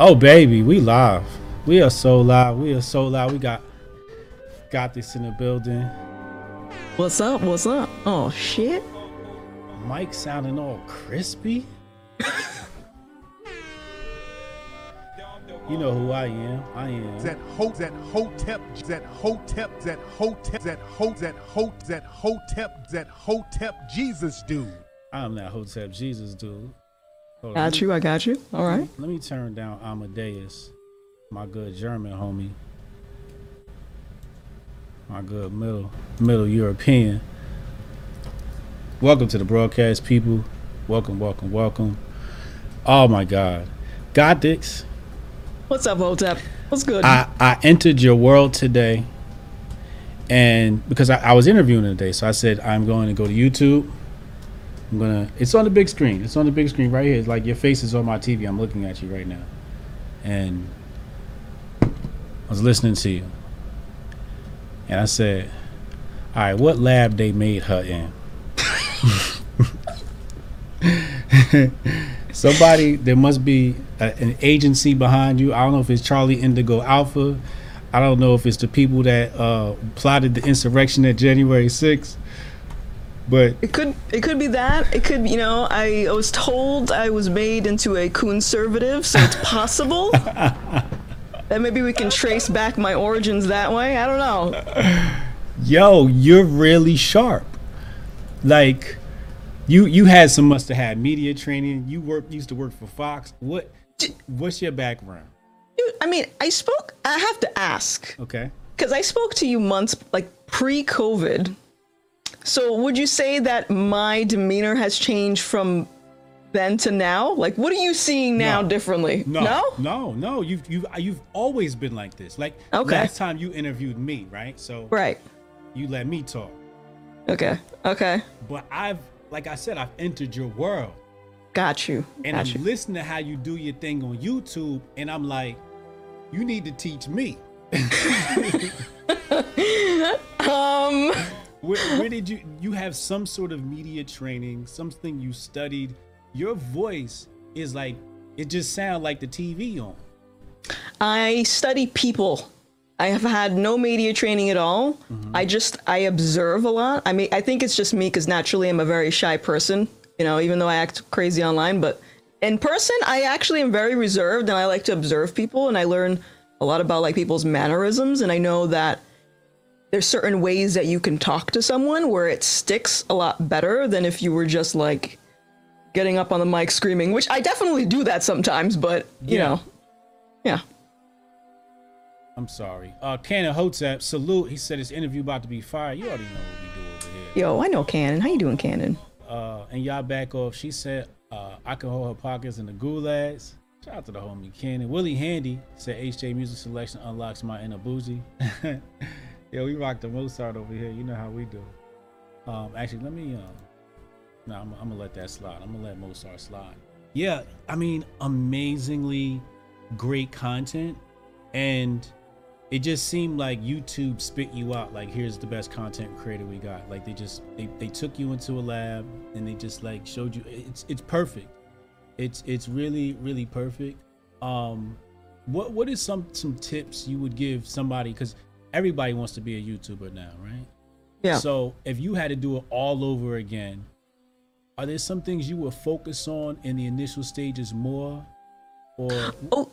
Oh baby, we live. We are so live. We are so live. We got got this in the building. What's up? What's up? Oh shit. Mike sounding all crispy. you know who I am. I am. that ho that hotep that hotep that hotep that ho that ho that hotep that hotep Jesus dude. I'm that Hotep Jesus dude. Hold Got me- you. I got you. All right. Let me turn down Amadeus, my good German homie, my good middle middle European. Welcome to the broadcast, people. Welcome, welcome, welcome. Oh my God, Gothix, What's up, Hotep? What's good? I I entered your world today, and because I, I was interviewing today, so I said I'm going to go to YouTube. I'm gonna. It's on the big screen. It's on the big screen right here. It's like your face is on my TV. I'm looking at you right now, and I was listening to you, and I said, "All right, what lab they made her in?" Somebody, there must be a, an agency behind you. I don't know if it's Charlie Indigo Alpha. I don't know if it's the people that uh, plotted the insurrection at January 6th. But it could. It could be that. It could. You know. I, I was told I was made into a conservative, so it's possible that maybe we can trace back my origins that way. I don't know. yo, you're really sharp. Like you you had some must have had media training. You work used to work for Fox. What what's your background? Dude, I mean, I spoke. I have to ask Okay. because I spoke to you months like pre-COVID. So would you say that my demeanor has changed from then to now? Like, what are you seeing now No. differently? No, no, no. You've you've you've always been like this. Like Okay. last time you interviewed me, right? So Right. you let me talk. Okay. Okay. But I've like I said, I've entered your world. Got you. And Got I'm you. listening to how you do your thing on YouTube, and I'm like, you need to teach me. Um. Where, where did you you have some sort of media training, something you studied? Your voice is like it just sounds like the TV on. I study people. I have had no media training at all. Mm-hmm. I just I observe a lot. I mean, I think it's just me because naturally I'm a very shy person. You know, even though I act crazy online, but in person I actually am very reserved and I like to observe people and I learn a lot about like people's mannerisms and I know that there's certain ways that you can talk to someone where it sticks a lot better than if you were just like getting up on the mic screaming, which I definitely do that sometimes, but you Yeah. know. Yeah. I'm sorry. Uh Cannon Hotep, salute. He said his interview about to be fired. You already know what we do over here. Yo, I know Cannon. How you doing, Cannon? Uh and y'all back off. She said uh I can hold her pockets in the gulags. Shout out to the homie Cannon. Willie Handy said HJ music selection unlocks my inner bougie. Yo, we rock the Mozart over here. You know how we do. Um, actually, let me. Um, no, I'm, I'm gonna let that slide. I'm gonna let Mozart slide. Yeah, I mean, amazingly great content, and it just seemed like YouTube spit you out. Like, here's the best content creator we got. Like, they just they, they took you into a lab and they just like showed you. It's it's perfect. It's it's really really perfect. Um, what what is some some tips you would give somebody because everybody wants to be a YouTuber now, right? Yeah. So if you had to do it all over again, are there some things you would focus on in the initial stages more, or Oh,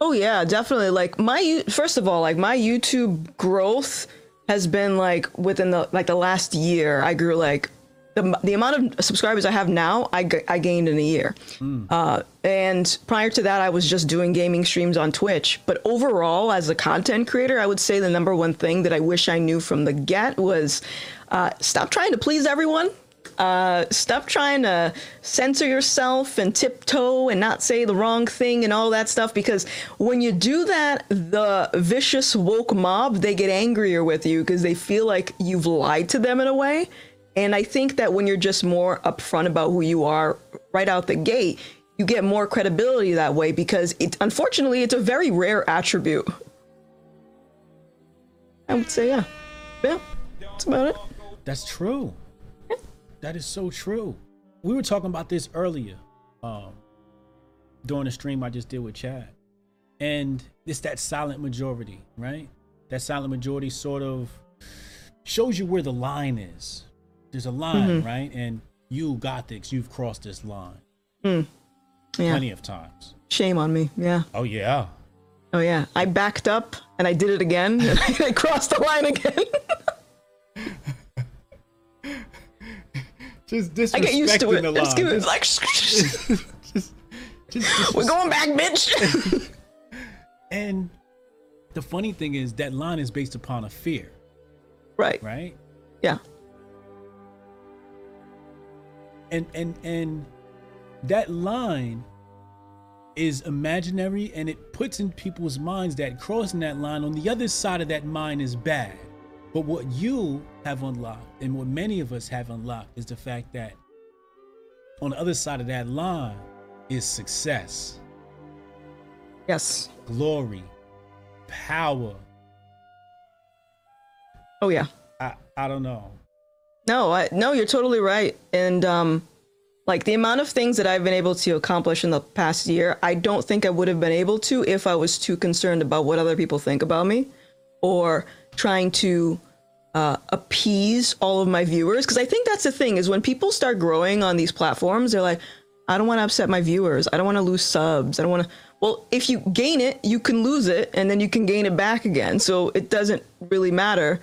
oh yeah, definitely. Like my first of all, like my YouTube growth has been like within the like the last year. I grew like the the amount of subscribers I have now. I g- I gained in a year. Uh, and prior to that, I was just doing gaming streams on Twitch. But overall, as a content creator, I would say the number one thing that I wish I knew from the get was uh, stop trying to please everyone. Uh, stop trying to censor yourself and tiptoe and not say the wrong thing and all that stuff because when you do that the vicious woke mob they get angrier with you because they feel like you've lied to them in a way and i think that when you're just more upfront about who you are right out the gate you get more credibility that way because it unfortunately it's a very rare attribute i would say yeah yeah that's about it that's true? That is so true. We were talking about this earlier, um, during the stream I just did with Chad. and it's that silent majority, right? That silent majority sort of shows you where the line is. There's a line, mm-hmm. right? And you, Gothix, you've crossed this line hmm. Yeah. plenty of times. Shame on me. Yeah. Oh yeah. Oh yeah. I backed up and I did it again. And I crossed the line again. Just disrespecting I get used to it. the Just give line. it like Just, just we're going back, bitch. And the funny thing is that line is based upon a fear, right. right? Yeah. And and and that line is imaginary and it puts in people's minds that crossing that line on the other side of that mine is bad. But what you have unlocked and what many of us have unlocked is the fact that on the other side of that line is success, Yes. glory, power. Oh yeah. I I don't know. No, I, no, you're totally right. And um, like the amount of things that I've been able to accomplish in the past year, I don't think I would have been able to if I was too concerned about what other people think about me, or trying to uh, appease all of my viewers. Because I think that's the thing is when people start growing on these platforms, they're like, I don't want to upset my viewers. I don't want to lose subs. I don't want to. Well, if you gain it, you can lose it, and then you can gain it back again. So it doesn't really matter.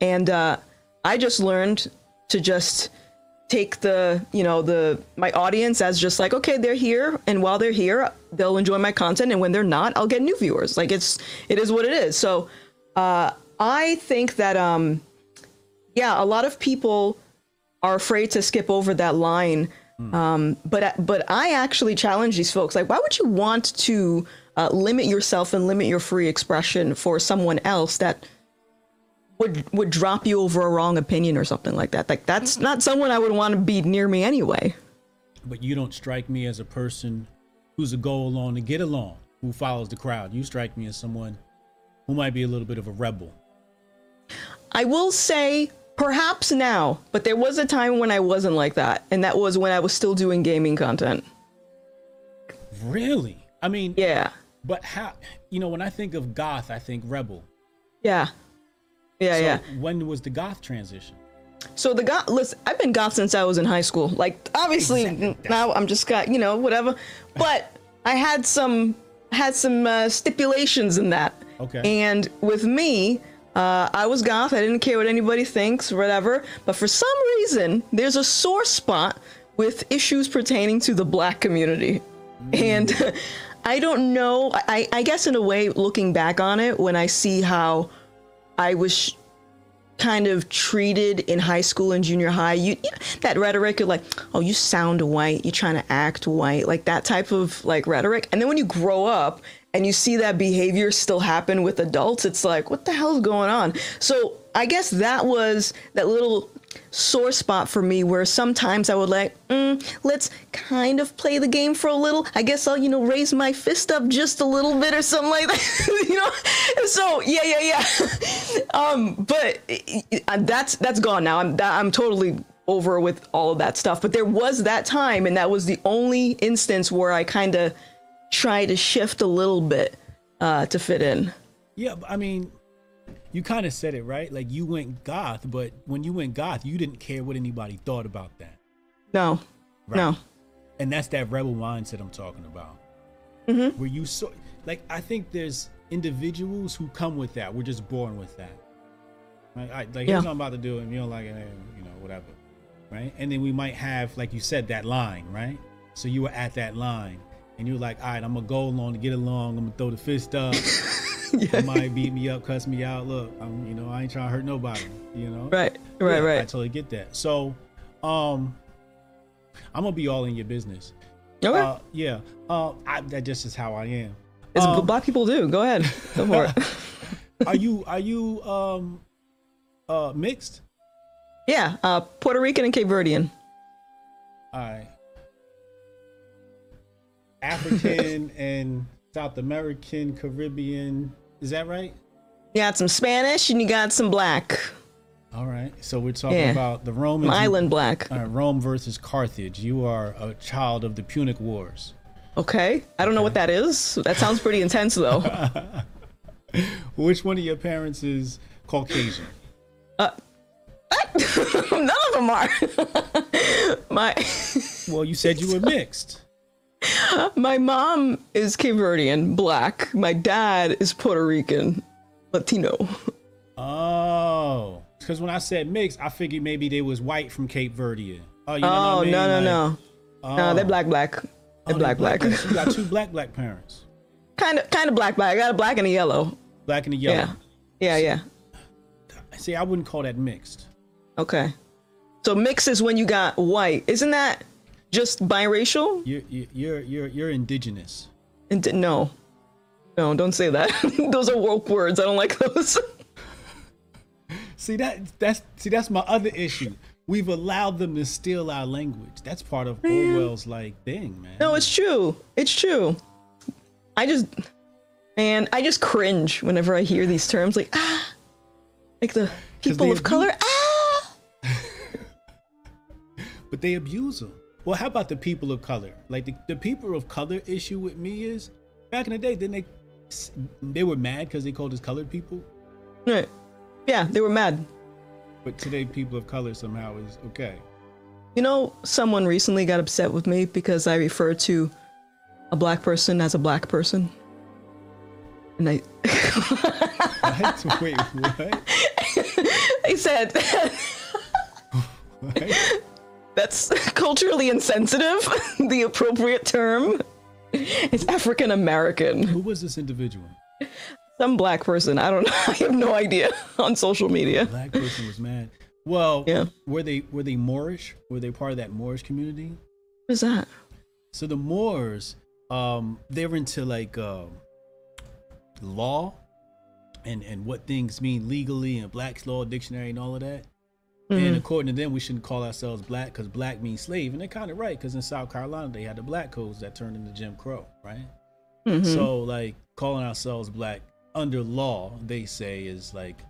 And uh, I just learned to just take the you know the my audience as just like okay they're here and while they're here they'll enjoy my content and when they're not i'll get new viewers. Like it's it is what it is. So uh i think that um yeah a lot of people are afraid to skip over that line. Um but but i actually challenge these folks. Like why would you want to uh, limit yourself and limit your free expression for someone else that would would drop you over a wrong opinion or something like that. Like that's not someone I would want to be near me anyway. But you don't strike me as a person who's a go along to get along, who follows the crowd. You strike me as someone who might be a little bit of a rebel. I will say perhaps now, but there was a time when I wasn't like that, and that was when I was still doing gaming content. Really? I mean, Yeah. but how, you know, when I think of goth, I think rebel. Yeah. Yeah, so yeah. when was the goth transition? So the goth, listen, I've been goth since I was in high school. Like, obviously Exactly. now I'm just got, you know, whatever. But I had some had some uh, stipulations in that. Okay. And with me, uh, I was goth. I didn't care what anybody thinks, whatever. But for some reason, there's a sore spot with issues pertaining to the black community, and I don't know. I, I guess in a way, looking back on it, when I see how I was kind of treated in high school and junior high. You, you know, that rhetoric of like, oh, you sound white, you're trying to act white, like that type of like rhetoric. And then when you grow up and you see that behavior still happen with adults, it's like, what the hell's going on? So I guess that was that little sore spot for me where sometimes I would like, mm, let's kind of play the game for a little. I guess I'll, you know, raise my fist up just a little bit or something like that, you know? So yeah, yeah, yeah. um, but uh, that's, that's gone now. I'm, I'm totally over with all of that stuff. But there was that time and that was the only instance where I kind of tried to shift a little bit uh, to fit in. Yeah, I mean, you kind of said it right. Like you went goth, but when you went goth, you didn't care what anybody thought about that. No, Right. no. And that's that rebel mindset I'm talking about. Mm-hmm. Where you so like I think there's individuals who come with that. We're just born with that. Right? I, like Yeah. here's what I'm about to do, and you don't like it, you know, whatever. Right? And then we might have, like you said, that line, right? So you were at that line, and you're like, all right, I'm gonna go along to get along. I'm gonna throw the fist up. Somebody beat me up, cuss me out. Look, I'm, you know, I ain't trying to hurt nobody. You know, Right, right, yeah, I totally get that. So, um, I'm gonna be all in your business. Okay. Uh, yeah. Uh, I, that just is how I am. As um, black people do. Go ahead. Go for it. Are you are you um uh mixed? yeah, uh, Puerto Rican and Cape Verdean. All right. African and South American, Caribbean. Is that right? You got some Spanish and you got some black. All right. So we're talking Yeah. about the Romans. Island black. Rome versus Carthage. You are a child of the Punic Wars. Okay. I don't know what that is. That sounds pretty intense though. Which one of your parents is Caucasian? Uh, none of them are. my Well, you said you were mixed. my mom is Cape Verdean, black. My dad is Puerto Rican, Latino. Oh, because when I said mixed, I figured maybe they was white from Cape Verde. Oh, you know oh, what Oh I mean? no no Like, no. Oh, No, they're black black. They're oh, they black black. You got two black black parents, kind of kind of black black. I got a black and a yellow. black and a yellow. Yeah. Yeah, yeah. See, I wouldn't call that mixed. Okay. So mix is when you got white. Isn't that just biracial? You're you're you're you're, indigenous. And d- no. No, don't say that. those are woke words. I don't like those. See that that's see that's my other issue. We've allowed them to steal our language. That's part of Orwell's like thing, man. no, it's true. It's true. I just man, I just cringe whenever I hear these terms like ah like the people of color ah but they abuse them. Well, how about the people of color? Like the, the people of color issue with me is back in the day, then they they were mad because they called us colored people, Right. Yeah, they were mad. but today people of color somehow is okay. You know, someone recently got upset with me because I refer to a black person as a black person. And I What? Wait, what? I said what? That's culturally insensitive. the appropriate term is African American. Who was this individual? Some black person. I don't know. I have no idea on social media. Black person was mad. Well, Yeah. were they were they Moorish? Were they part of that Moorish community? What is that? So the Moors, um, they were into like um, law and and what things mean legally and Black's Law Dictionary and all of that. And mm-hmm. according to them, we shouldn't call ourselves black because black means slave, and they're kind of right because in South Carolina they had the black codes that turned into Jim Crow, right? Mm-hmm. So like calling ourselves black under law, they say is like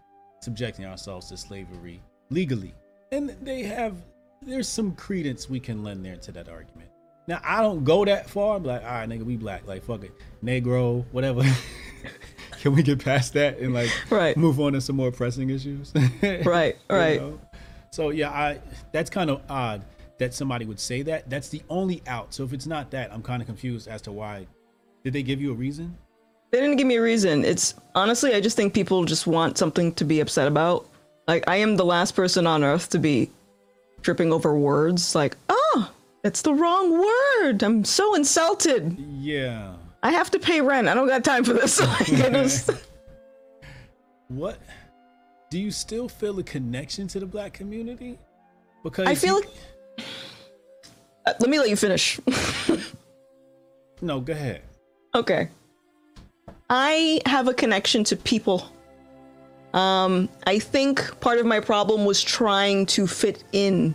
subjecting ourselves to slavery legally, and they have there's some credence we can lend there to that argument. Now I don't go that far. I'm like, all right, nigga, we black, like fuck it, Negro, whatever. can we get past that and like Right. move on to some more pressing issues? Right, You right. know? So yeah, I that's kind of odd that somebody would say that. That's the only out. So if it's not that, I'm kind of confused as to why. Did they give you a reason? They didn't give me a reason. It's honestly, I just think people just want something to be upset about. Like, I am the last person on earth to be tripping over words. Like, oh, that's the wrong word. I'm so insulted. Yeah. I have to pay rent. I don't got time for this. Like, just, What? Do you still feel a connection to the black community? Because I feel. you- Uh, let me let you finish. no. Go ahead. Okay. I have a connection to people. Um, I think part of my problem was trying to fit in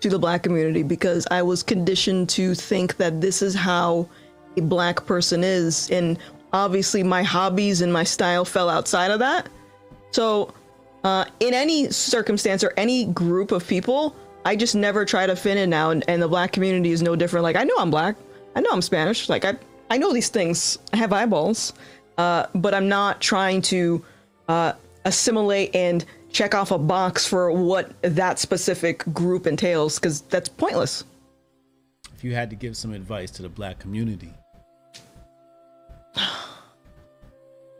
to the black community because I was conditioned to think that this is how a black person is. And obviously, my hobbies and my style fell outside of that. So, uh, in any circumstance or any group of people, I just never try to fit in now. And, and the black community is no different. Like, I know I'm black, I know I'm Spanish. Like, I, I know these things, I have eyeballs, uh, but I'm not trying to uh, assimilate and check off a box for what that specific group entails because that's pointless. If you had to give some advice to the black community,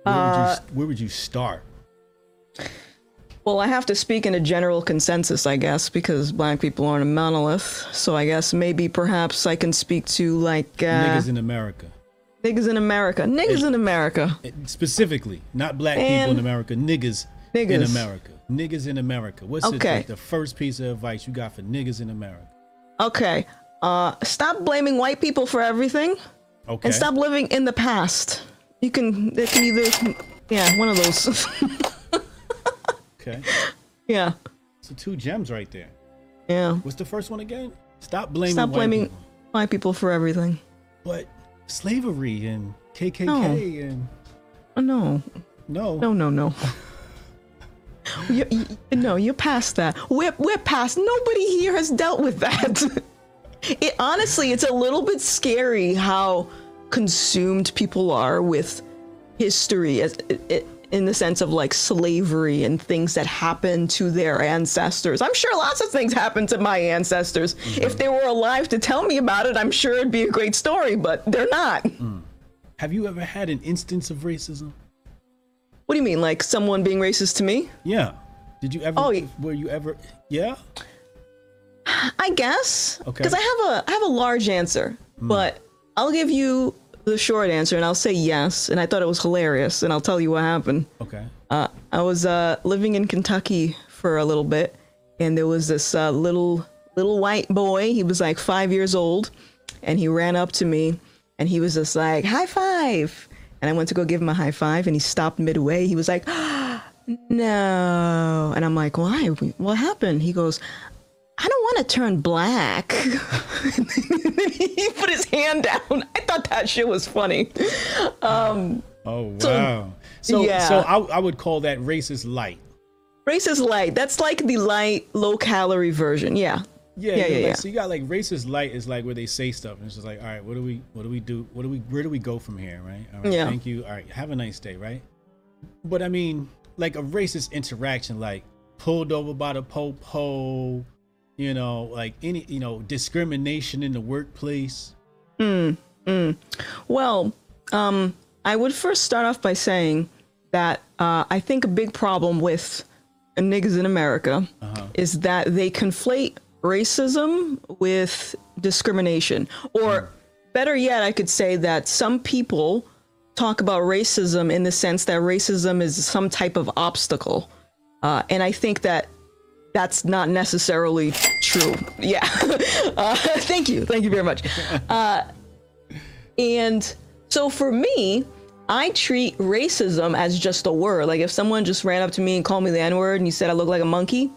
where, Uh, would, you, where would you start? Well, I have to speak in a general consensus, I guess, because black people aren't a monolith. So I guess maybe perhaps I can speak to like uh, Niggas in America. niggas in America. Niggas in America. Specifically, not black people in America, niggas, in America. Niggas in America. What's the- Okay. the, first piece of advice you got for niggas in America? Okay. Uh, stop blaming white people for everything Okay. and stop living in the past. You can, they can either, yeah, one of those. Okay. yeah, So two gems right there. yeah. What's the first one again? Stop blaming Stop blaming people. white people for everything. But slavery and KKK No. and Oh, no, no. no, no, no. you, you, no, you're past that. We're we're past. Nobody here has dealt with that. it honestly, it's a little bit scary how consumed people are with history as in the sense of like slavery and things that happened to their ancestors. I'm sure lots of things happened to my ancestors. Mm-hmm. If they were alive to tell me about it, I'm sure it'd be a great story, but they're not. Mm. Have you ever had an instance of racism? What do you mean, like someone being racist to me? Yeah. Did you ever? Oh, were you ever? Yeah. I guess. Okay. Because I have a I have a large answer, mm. but I'll give you the short answer, and I'll say yes. And I thought it was hilarious, and I'll tell you what happened. Okay. Uh, I was uh, living in Kentucky for a little bit, and there was this uh, little little white boy. He was like five years old, and he ran up to me, and he was just like, "High five. And I went to go give him a high five, and he stopped midway. He was like, "No," and I'm like, "Why? What happened?" He goes, I don't want to turn black. he put his hand down. I thought that shit was funny. Um, oh wow! So, so, yeah. so I, I would call that racist light. Racist light. That's like the light, low calorie version. Yeah. Yeah, yeah, yeah, like, yeah, So you got like racist light is like where they say stuff and it's just like, all right, what do we, what do we do? What do we, where do we go from here, right? All right, yeah. Thank you. All right, have a nice day, right? But I mean, like a racist interaction, like pulled over by the po-po, you know, like any, you know, discrimination in the workplace? Mm, mm. Well, um, I would first start off by saying that uh, I think a big problem with niggas in America uh-huh. is that they conflate racism with discrimination. Or mm. better yet, I could say that some people talk about racism in the sense that racism is some type of obstacle. Uh, and I think that that's not necessarily true. Yeah. Uh, thank you. Thank you very much. Uh, and so for me, I treat racism as just a word. Like if someone just ran up to me and called me the N word and you said I look like a monkey,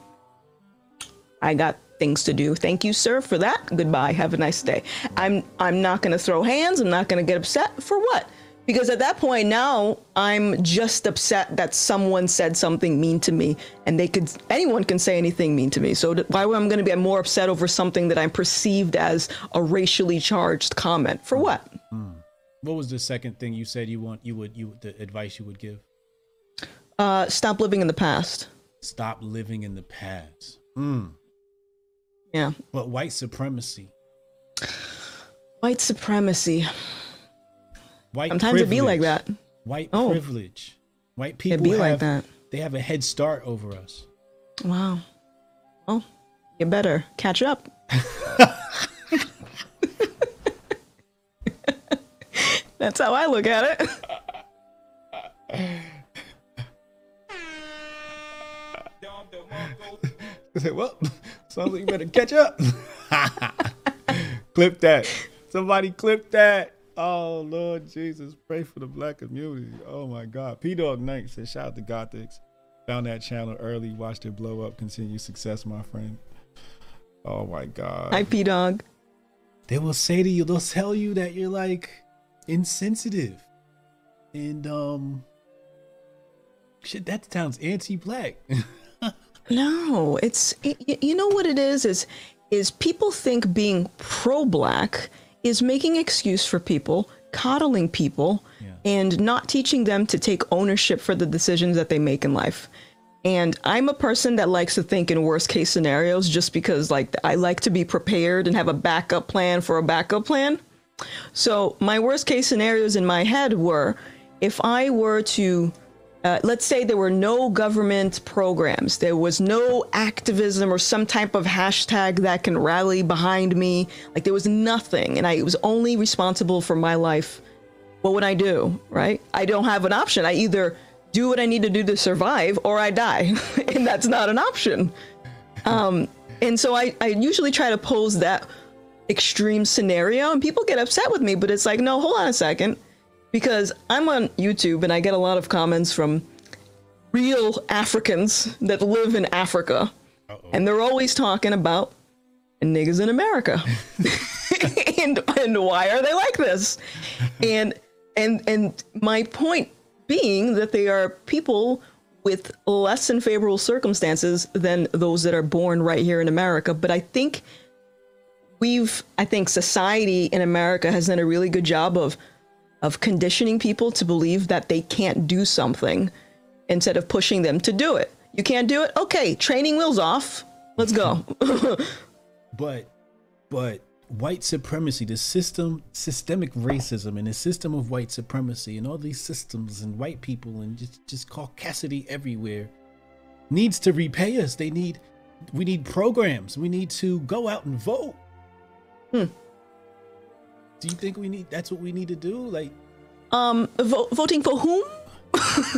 I got things to do. Thank you, sir, for that. Goodbye. Have a nice day. I'm I'm not gonna throw hands. I'm not gonna get upset. For what? Because at that point now i'm just upset that someone said something mean to me and they could anyone can say anything mean to me. So why am i going to be more upset over something that i'm perceived as a racially charged comment? For what? Mm. what was the second thing you said you want you would you the advice you would give? Uh stop living in the past. Stop living in the past. Mm. yeah. But white supremacy. White supremacy White Sometimes it be like that. White oh. privilege. White people it be have, like that. They have a head start over us. Wow. Well, you better catch up. That's how I look at it. I said, well, sounds like you better catch up. clip that. Somebody clip that. Oh Lord Jesus, pray for the black community. Oh my God. P Dog Knight said, shout out to Gothix. Found that channel early, watched it blow up. Continue success, my friend. Oh my God. Hi, P Dog. They will say to you, they'll tell you that you're like insensitive. And um shit, that sounds anti-black. no, it's you know what it is is is people think being pro-black is making excuse for people, coddling people, yeah. and not teaching them to take ownership for the decisions that they make in life. And I'm a person that likes to think in worst case scenarios just because like I like to be prepared and have a backup plan for a backup plan. So my worst case scenarios in my head were if I were to uh, let's say there were no government programs, there was no activism or some type of hashtag that can rally behind me. Like there was nothing, and I was only responsible for my life. What would I do? Right? I don't have an option. I either do what I need to do to survive or I die, and that's not an option. Um, and so I, I usually try to pose that extreme scenario, and people get upset with me, but it's like, no, hold on a second because I'm on YouTube and I get a lot of comments from real Africans that live in Africa. Uh-oh. And they're always talking about niggas in America. and and why are they like this? And and and my point being that they are people with less than favorable circumstances than those that are born right here in America. But I think we've I think society in America has done a really good job of of conditioning people to believe that they can't do something instead of pushing them to do it. You can't do it? Okay, training wheels off. Let's go. but but white supremacy, the system, systemic racism, and the system of white supremacy, and all these systems and white people and just just caucasity everywhere needs to repay us. They need we need programs. We need to go out and vote. Hmm. Do you think we need that's what we need to do? Like um vo- voting for whom?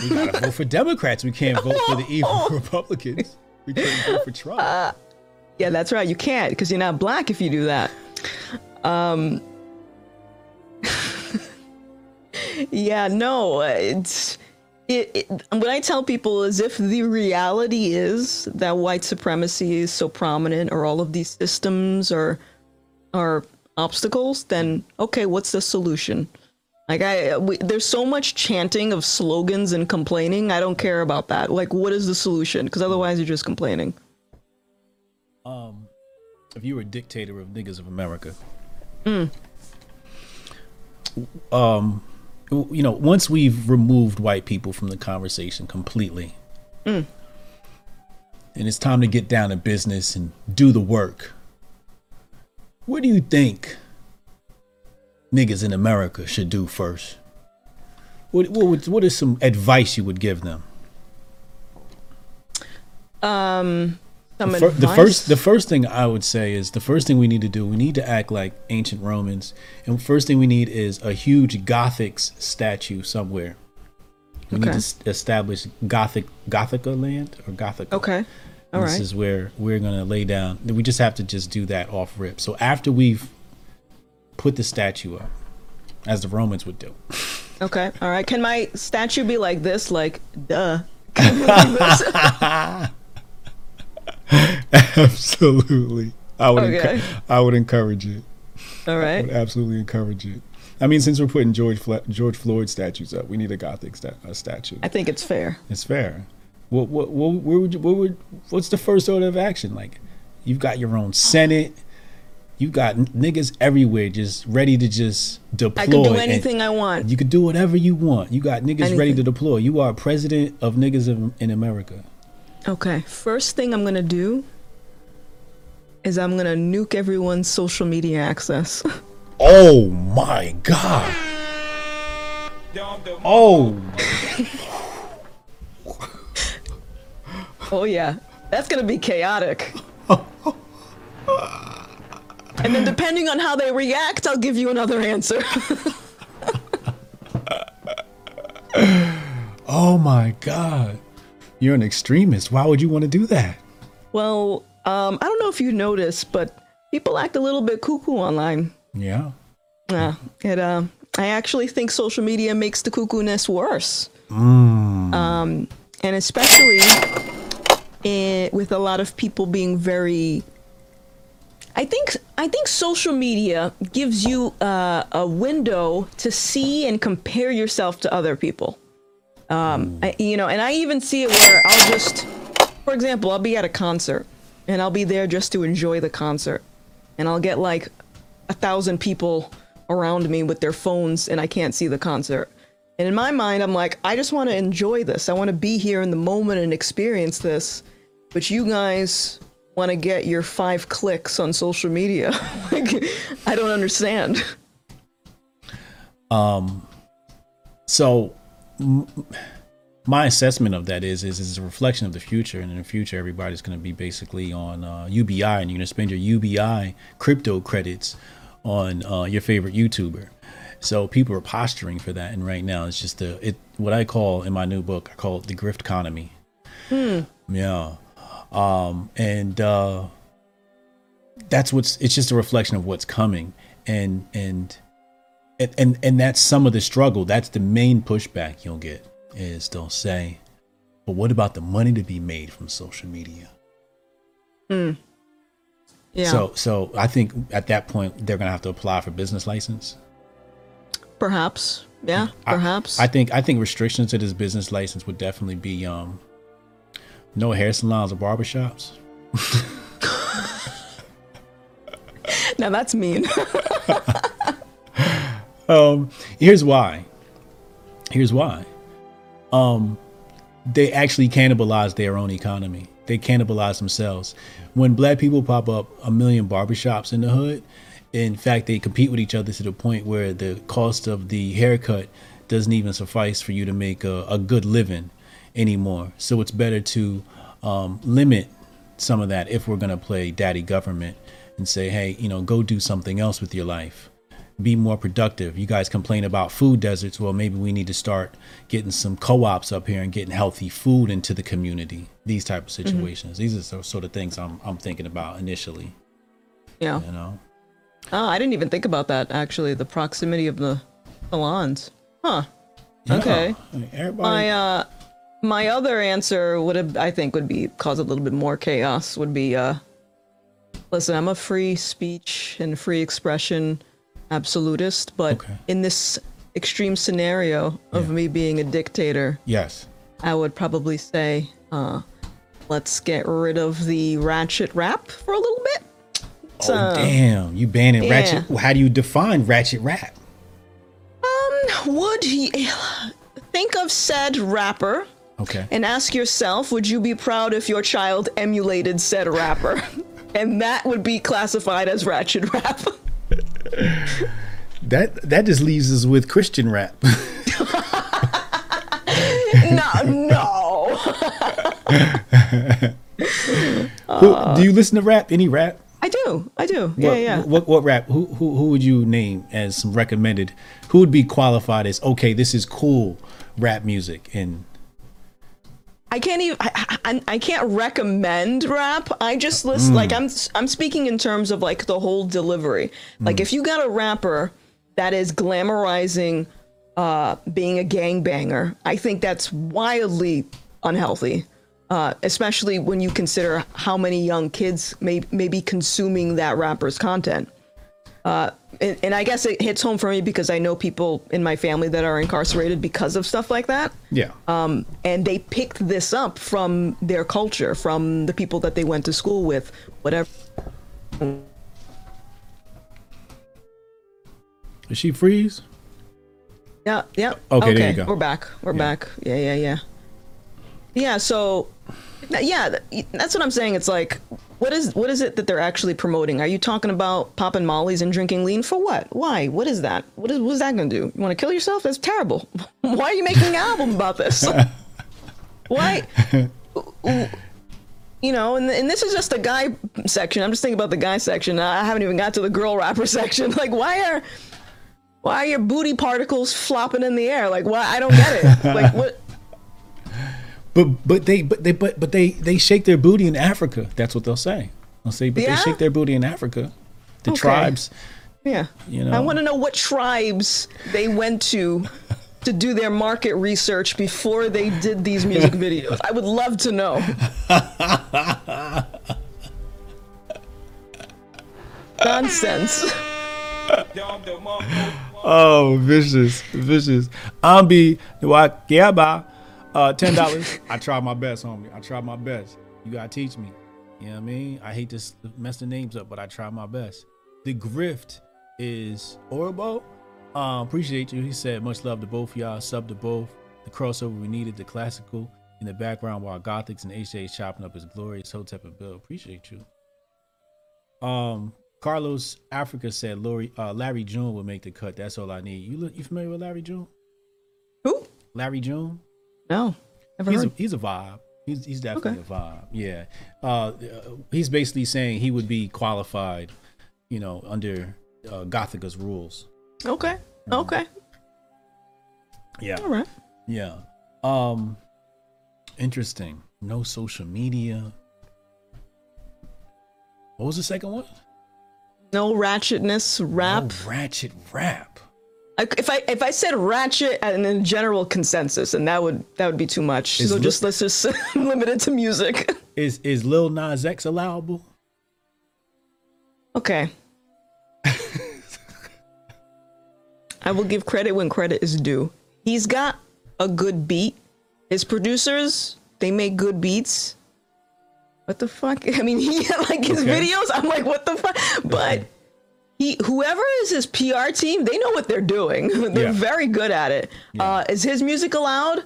we gotta vote for Democrats. We can't vote for the evil Republicans. We can't vote for Trump. Uh, yeah, that's right. You can't because you're not black if you do that. Um, yeah, no, it's it, it, what I tell people is if the reality is that white supremacy is so prominent, or all of these systems are are obstacles, then okay, what's the solution? Like I, we, there's so much chanting of slogans and complaining. I don't care about that. Like, what is the solution? Because otherwise, you're just complaining. Um, if you were a dictator of niggas of America, mm. um, you know, once we've removed white people from the conversation completely, mm. and it's time to get down to business and do the work. What do you think niggas in America should do first? What what would, what is some advice you would give them? Um, some the, fir- the first the first thing I would say is the first thing we need to do. We need to act like ancient Romans, and first thing we need is a huge Gothic statue somewhere. We okay. need to establish Gothic Gothica land or Gothic. Okay. All this right. is where we're gonna lay down. We just have to just do that off rip. So after we've put the statue up, as the Romans would do. Okay. All right. Can my statue be like this? Like, duh. absolutely. I would. Okay. Encu- I would encourage it. All right. I would absolutely encourage it. I mean, since we're putting George Fla- George Floyd statues up, we need a Gothic sta- a statue. I think it's fair. It's fair. What what what, where would you, what would what's the first order of action? Like, you've got your own Senate. You got niggas everywhere just ready to just deploy. I can do anything I want. You could do whatever you want. You got niggas anything. ready to deploy. You are president of niggas in, in America. Okay. First thing I'm going to do is I'm going to nuke everyone's social media access. oh my God. Oh. oh, yeah. That's going to be chaotic. and then depending on how they react, I'll give you another answer. oh my God. You're an extremist. Why would you want to do that? Well, um, I don't know if you noticed, but people act a little bit cuckoo online. Yeah. Yeah. It. Uh, I actually think social media makes the cuckoo-ness worse. Mm. Um, and especially with a lot of people being very. I think I think social media gives you uh, a window to see and compare yourself to other people. Um, I, you know, and I even see it where I'll just, for example, I'll be at a concert and I'll be there just to enjoy the concert, and I'll get like a thousand people around me with their phones, and I can't see the concert. And in my mind, I'm like, I just want to enjoy this. I want to be here in the moment and experience this. But you guys want to get your five clicks on social media. like, I don't understand. Um, so my assessment of that is is is a reflection of the future, and in the future, everybody's going to be basically on uh, UBI, and you're going to spend your UBI crypto credits on uh, your favorite YouTuber. So people are posturing for that, and right now it's just the it what I call in my new book I call it the grift economy. Hmm. Yeah, um, and uh, that's what's it's just a reflection of what's coming, and and and, and and that's some of the struggle. That's the main pushback you'll get is they'll say, "But what about the money to be made from social media?" Hmm. Yeah. So so I think at that point they're gonna have to apply for business license. Perhaps. Yeah. Perhaps. I, I think I think restrictions to this business license would definitely be um no hair salons or barbershops. now that's mean. um, here's why. Here's why. Um, they actually cannibalize their own economy. They cannibalize themselves. When black people pop up a million barbershops in the hood, in fact, they compete with each other to the point where the cost of the haircut doesn't even suffice for you to make a, a good living anymore. So it's better to um, limit some of that if we're going to play daddy government and say, hey, you know, go do something else with your life. Be more productive. You guys complain about food deserts. Well, maybe we need to start getting some co-ops up here and getting healthy food into the community. These type of situations. Mm-hmm. These are the sort of things I'm I'm thinking about initially. Yeah. You know. Oh, I didn't even think about that actually. The proximity of the salons. Huh. Yeah. Okay. Everybody. My uh, my other answer would have, I think, would be cause a little bit more chaos. Would be, uh, listen, I'm a free speech and free expression absolutist, but okay. in this extreme scenario of yeah. me being a dictator, yes, I would probably say, uh, let's get rid of the ratchet rap for a little bit. Oh damn! You banning yeah. ratchet? How do you define ratchet rap? Um, would he think of said rapper Okay. And ask yourself, would you be proud if your child emulated said rapper? and that would be classified as ratchet rap. that that just leaves us with Christian rap. no, no. who, do you listen to rap? Any rap? I do. I do. Yeah, what, yeah. What what rap? Who who who would you name as some recommended? Who would be qualified as okay? This is cool rap music and I can't even I, I, I, can't recommend rap. I just listen mm. like I'm I'm speaking in terms of like the whole delivery. Like mm. if you got a rapper that is glamorizing uh being a gangbanger, I think that's wildly unhealthy. Uh, especially when you consider how many young kids may, may be consuming that rapper's content. Uh, and, and, I guess it hits home for me because I know people in my family that are incarcerated because of stuff like that. Yeah. Um, and they picked this up from their culture, from the people that they went to school with, whatever. Is she freeze? Yeah. Yeah. Okay. okay. There you go. We're back. We're yeah. back. Yeah. Yeah. Yeah. Yeah. So, yeah, that's what I'm saying. It's like what is what is it that they're actually promoting? Are you talking about popping mollies and drinking lean for what? Why? What is that? What is what is that going to do? You want to kill yourself? That's terrible. Why are you making an album about this? Why? You know, and, and this is just the guy section. I'm just thinking about the guy section. I haven't even got to the girl rapper section. Like, why are why are your booty particles flopping in the air? Like, why? I don't get it. Like, what? But but they but they but but they they shake their booty in Africa. That's what they'll say. They'll say, but yeah? they shake their booty in Africa. The okay. tribes. Yeah. You know. I want to know what tribes they went to to do their market research before they did these music videos. I would love to know. Nonsense. oh, vicious, vicious. Ambi, Wakiaba. Uh, ten dollars. I try my best, homie. I try my best. You gotta teach me. You know what I mean? I hate to mess the names up, but I try my best. The grift is Orbo. Um, appreciate you. He said, much love to both y'all. Sub to both. The crossover we needed, the classical in the background while Gothix and HJ chopping up his glorious Hotep and Bill. Appreciate you. Um, Carlos Africa said Larry, uh, Larry June will make the cut. That's all I need. You look, you familiar with Larry June? Who? Larry June. No, never he's heard. A, he's a vibe. He's, he's definitely okay. a vibe. Yeah. Uh, he's basically saying he would be qualified, you know, under uh, Gothica's rules. Okay. Mm-hmm. Okay. Yeah. All right. Yeah. Um, interesting. No social media. What was the second one? No ratchetness rap. No ratchet rap if I if I said ratchet and then general consensus, and that would that would be too much. Is so just let's just limit it to music. Is is Lil Nas X allowable? Okay. I will give credit when credit is due. He's got a good beat. His producers, they make good beats. What the fuck? I mean, he like his okay. videos. I'm like, what the fuck? But he whoever is his PR team, they know what they're doing. they're Yeah. very good at it. Uh, is his music allowed?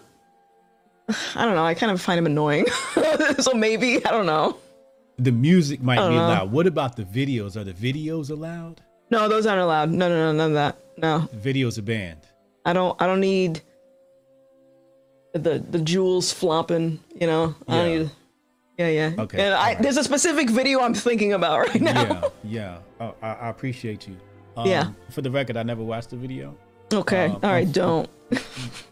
I don't know. I kind of find him annoying. so maybe I don't know. The music might be know. allowed. What about the videos? Are the videos allowed? No, those aren't allowed. No, no, no, none of that. No, The videos are banned. I don't. I don't need the the jewels flopping. You know. I don't Yeah. need. Yeah, yeah. Okay, And I, alright. there's a specific video I'm thinking about right now. Yeah, yeah. Oh, I, I appreciate you. Um, Yeah. For the record, I never watched the video. Okay. Um, All right. um, Don't.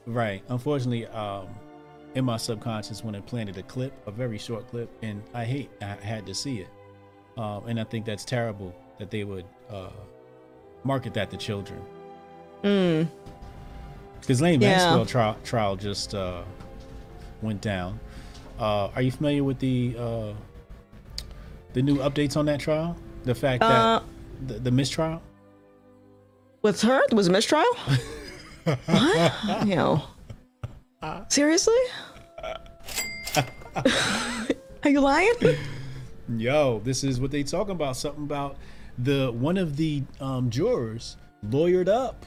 Right. Unfortunately, um, in my subconscious, when it planted a clip, a very short clip, and I hate, I had to see it. Um, and I think that's terrible that they would uh, market that to children. Mm. Because Lane Yeah. Maxwell trial, trial just uh, went down. Uh, are you familiar with the uh, the new updates on that trial? The fact that Uh, the, the mistrial. With her, it was a mistrial. what? You know. Seriously? Are you lying? Yo, this is what they talking about. Something about the one of the um, jurors lawyered up,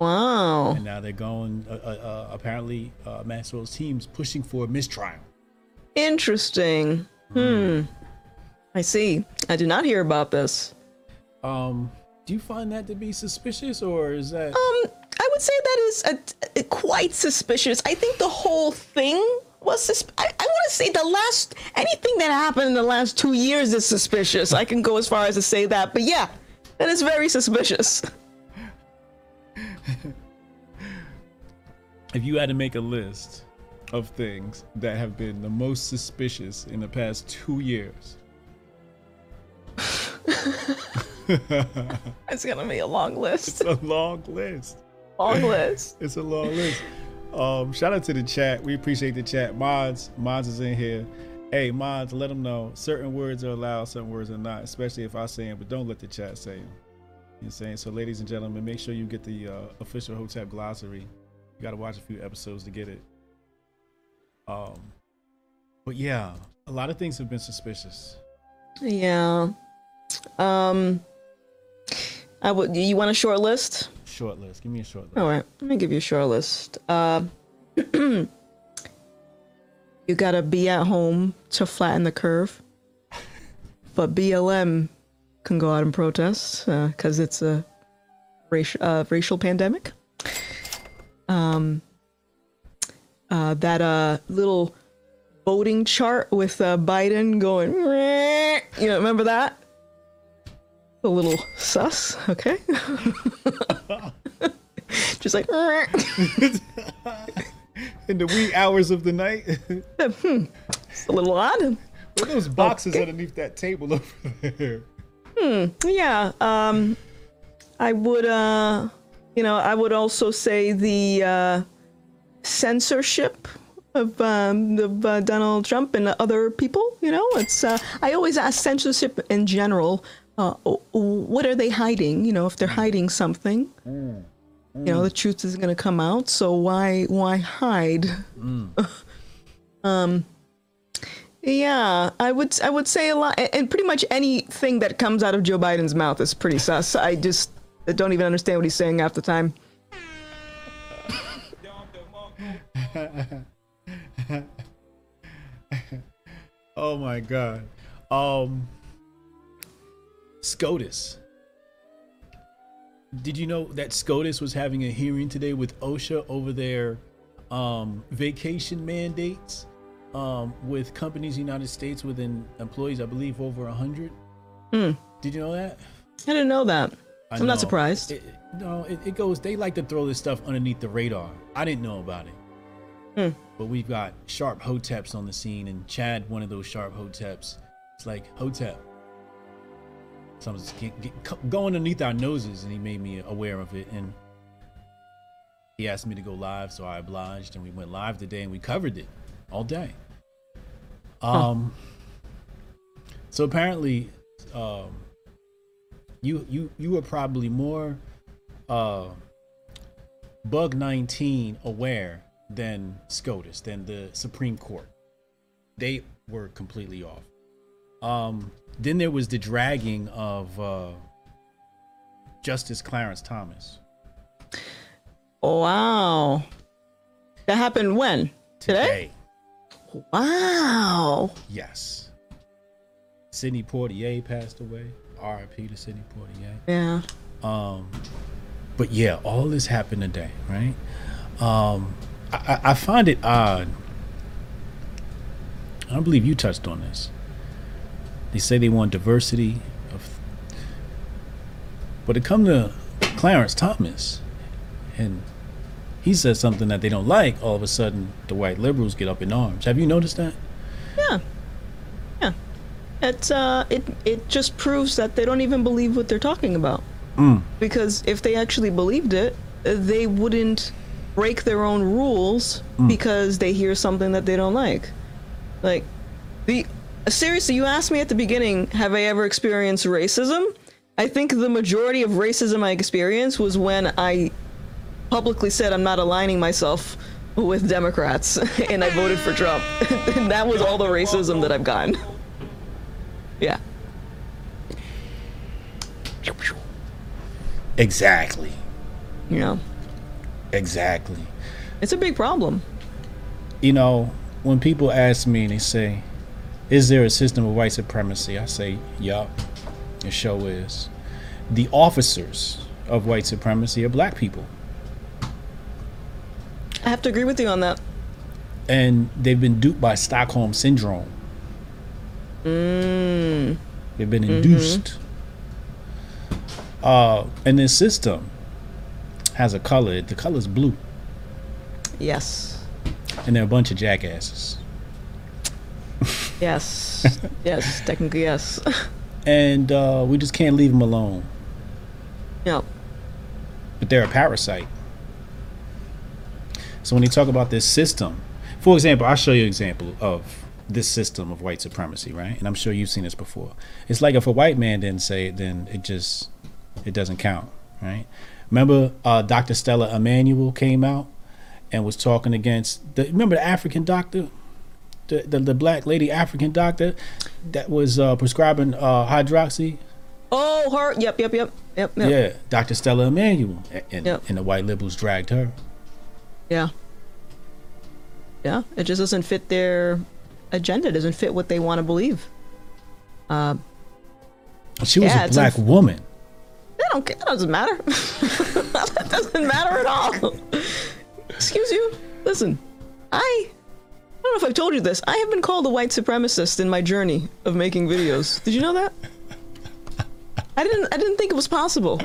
Wow. and now they're going. Uh, uh, uh, apparently, uh, Maxwell's team's pushing for a mistrial. Interesting. Hmm. I see. I did not hear about this. Um, do you find that to be suspicious, or is that? Um, I would say that is a, a- quite suspicious. I think the whole thing was sus- I, I want to say the last anything that happened in the last two years is suspicious. I can go as far as to say that, but yeah, that is very suspicious. if you had to make a list of things that have been the most suspicious in the past two years, It's gonna be a long list. it's a long list. Long list. It's a long list. Um, shout out to the chat. We appreciate the chat. Mods, Mods is in here. Hey, Mods, let them know certain words are allowed, certain words are not, especially if I say them, but don't let the chat say them. You know I'm saying? So, ladies and gentlemen, make sure you get the uh, official Hotep glossary. You got to watch a few episodes to get it. Um, but yeah, a lot of things have been suspicious. Yeah. Um. I would. You want a short list? Short list. Give me a short list. All right, let me give you a short list. Uh, you gotta be at home to flatten the curve, but BLM can go out and protest because it's a racial uh, racial pandemic. Um, uh, that uh, little voting chart with uh, Biden going, you know, remember that? A little sus, okay? Just like, In the wee hours of the night, it's a little odd. what are those boxes underneath that table over there? Yeah. Um, I would, uh, you know, I would also say the uh, censorship of, um, of uh, Donald Trump and other people. You know, it's. Uh, I always ask censorship in general. Uh, what are they hiding? You know, if they're hiding something, you know, the truth is going to come out. So why why hide? um. Yeah, I would I would say a lot, and pretty much anything that comes out of Joe Biden's mouth is pretty sus. I just don't even understand what he's saying half the time. Oh my god. Um SCOTUS. Did you know that SCOTUS was having a hearing today with OSHA over their um vaccination mandates um with companies in the United States within employees I believe over a 100? Hmm. Did you know that? I didn't know that. I I'm not surprised. It, no, it, it goes. They like to throw this stuff underneath the radar. I didn't know about it, Hmm. but we've got sharp hoteps on the scene, and Chad, one of those sharp hoteps, it's like hotep. Something's get, get, co- go underneath our noses, and he made me aware of it, and he asked me to go live, so I obliged, and we went live today, and we covered it all day. Um. So apparently, um, you you you were probably more uh bug 19 aware than SCOTUS than the Supreme Court. They were completely off. Um then there was the dragging of uh Justice Clarence Thomas. Wow. That happened when? Today? Wow. Yes. Sidney Poitier passed away. R.I.P. to Sidney Poitier. Yeah. Um, but yeah, all this happened today, right? Um, I, I find it odd. I don't believe you touched on this. They say they want diversity of, but it come to Clarence Thomas, and he says something that they don't like. All of a sudden, the white liberals get up in arms. Have you noticed that? Yeah. Yeah. It's uh it it just proves that they don't even believe what they're talking about. Mm. Because if they actually believed it, they wouldn't break their own rules because they hear something that they don't like. Like the seriously, you asked me at the beginning, have I ever experienced racism? I think the majority of racism I experienced was when I publicly said I'm not aligning myself with Democrats and I voted for Trump. and that was all the racism that I've gotten. Yeah. Exactly. You know, Exactly. it's a big problem. you know, when people ask me and they say, "Is there a system of white supremacy?" I say, "Yup, it sure is." The officers of white supremacy are black people, I have to agree with you on that. and they've been duped by Stockholm syndrome. Mm. They've been induced. Uh, and this system has a color. The color's blue, Yes. and they're a bunch of jackasses. Yes. yes. Technically, yes. And uh, we just can't leave them alone. yep. but they're a parasite. So when you talk about this system, for example, I'll show you an example of this system of white supremacy, right? And I'm sure you've seen this before. It's like if a white man didn't say it, then it just it doesn't count, right? Remember, uh, Dr. Stella Immanuel came out and was talking against the remember the African doctor, the the, the black lady African doctor that was uh, prescribing uh, hydroxy Oh, her. Yep. Yep. Yep. Yep. Yep. yeah, Dr. Stella Immanuel, and, Yep. and the white liberals dragged her. Yeah. Yeah. It just doesn't fit their agenda. It doesn't fit what they want to believe. Uh, She was Yeah, a black unf- woman. That don't care. That doesn't matter. that doesn't matter at all. Excuse you. Listen, I. I don't know if I've told you this. I have been called a white supremacist in my journey of making videos. Did you know that? I didn't. I didn't think it was possible.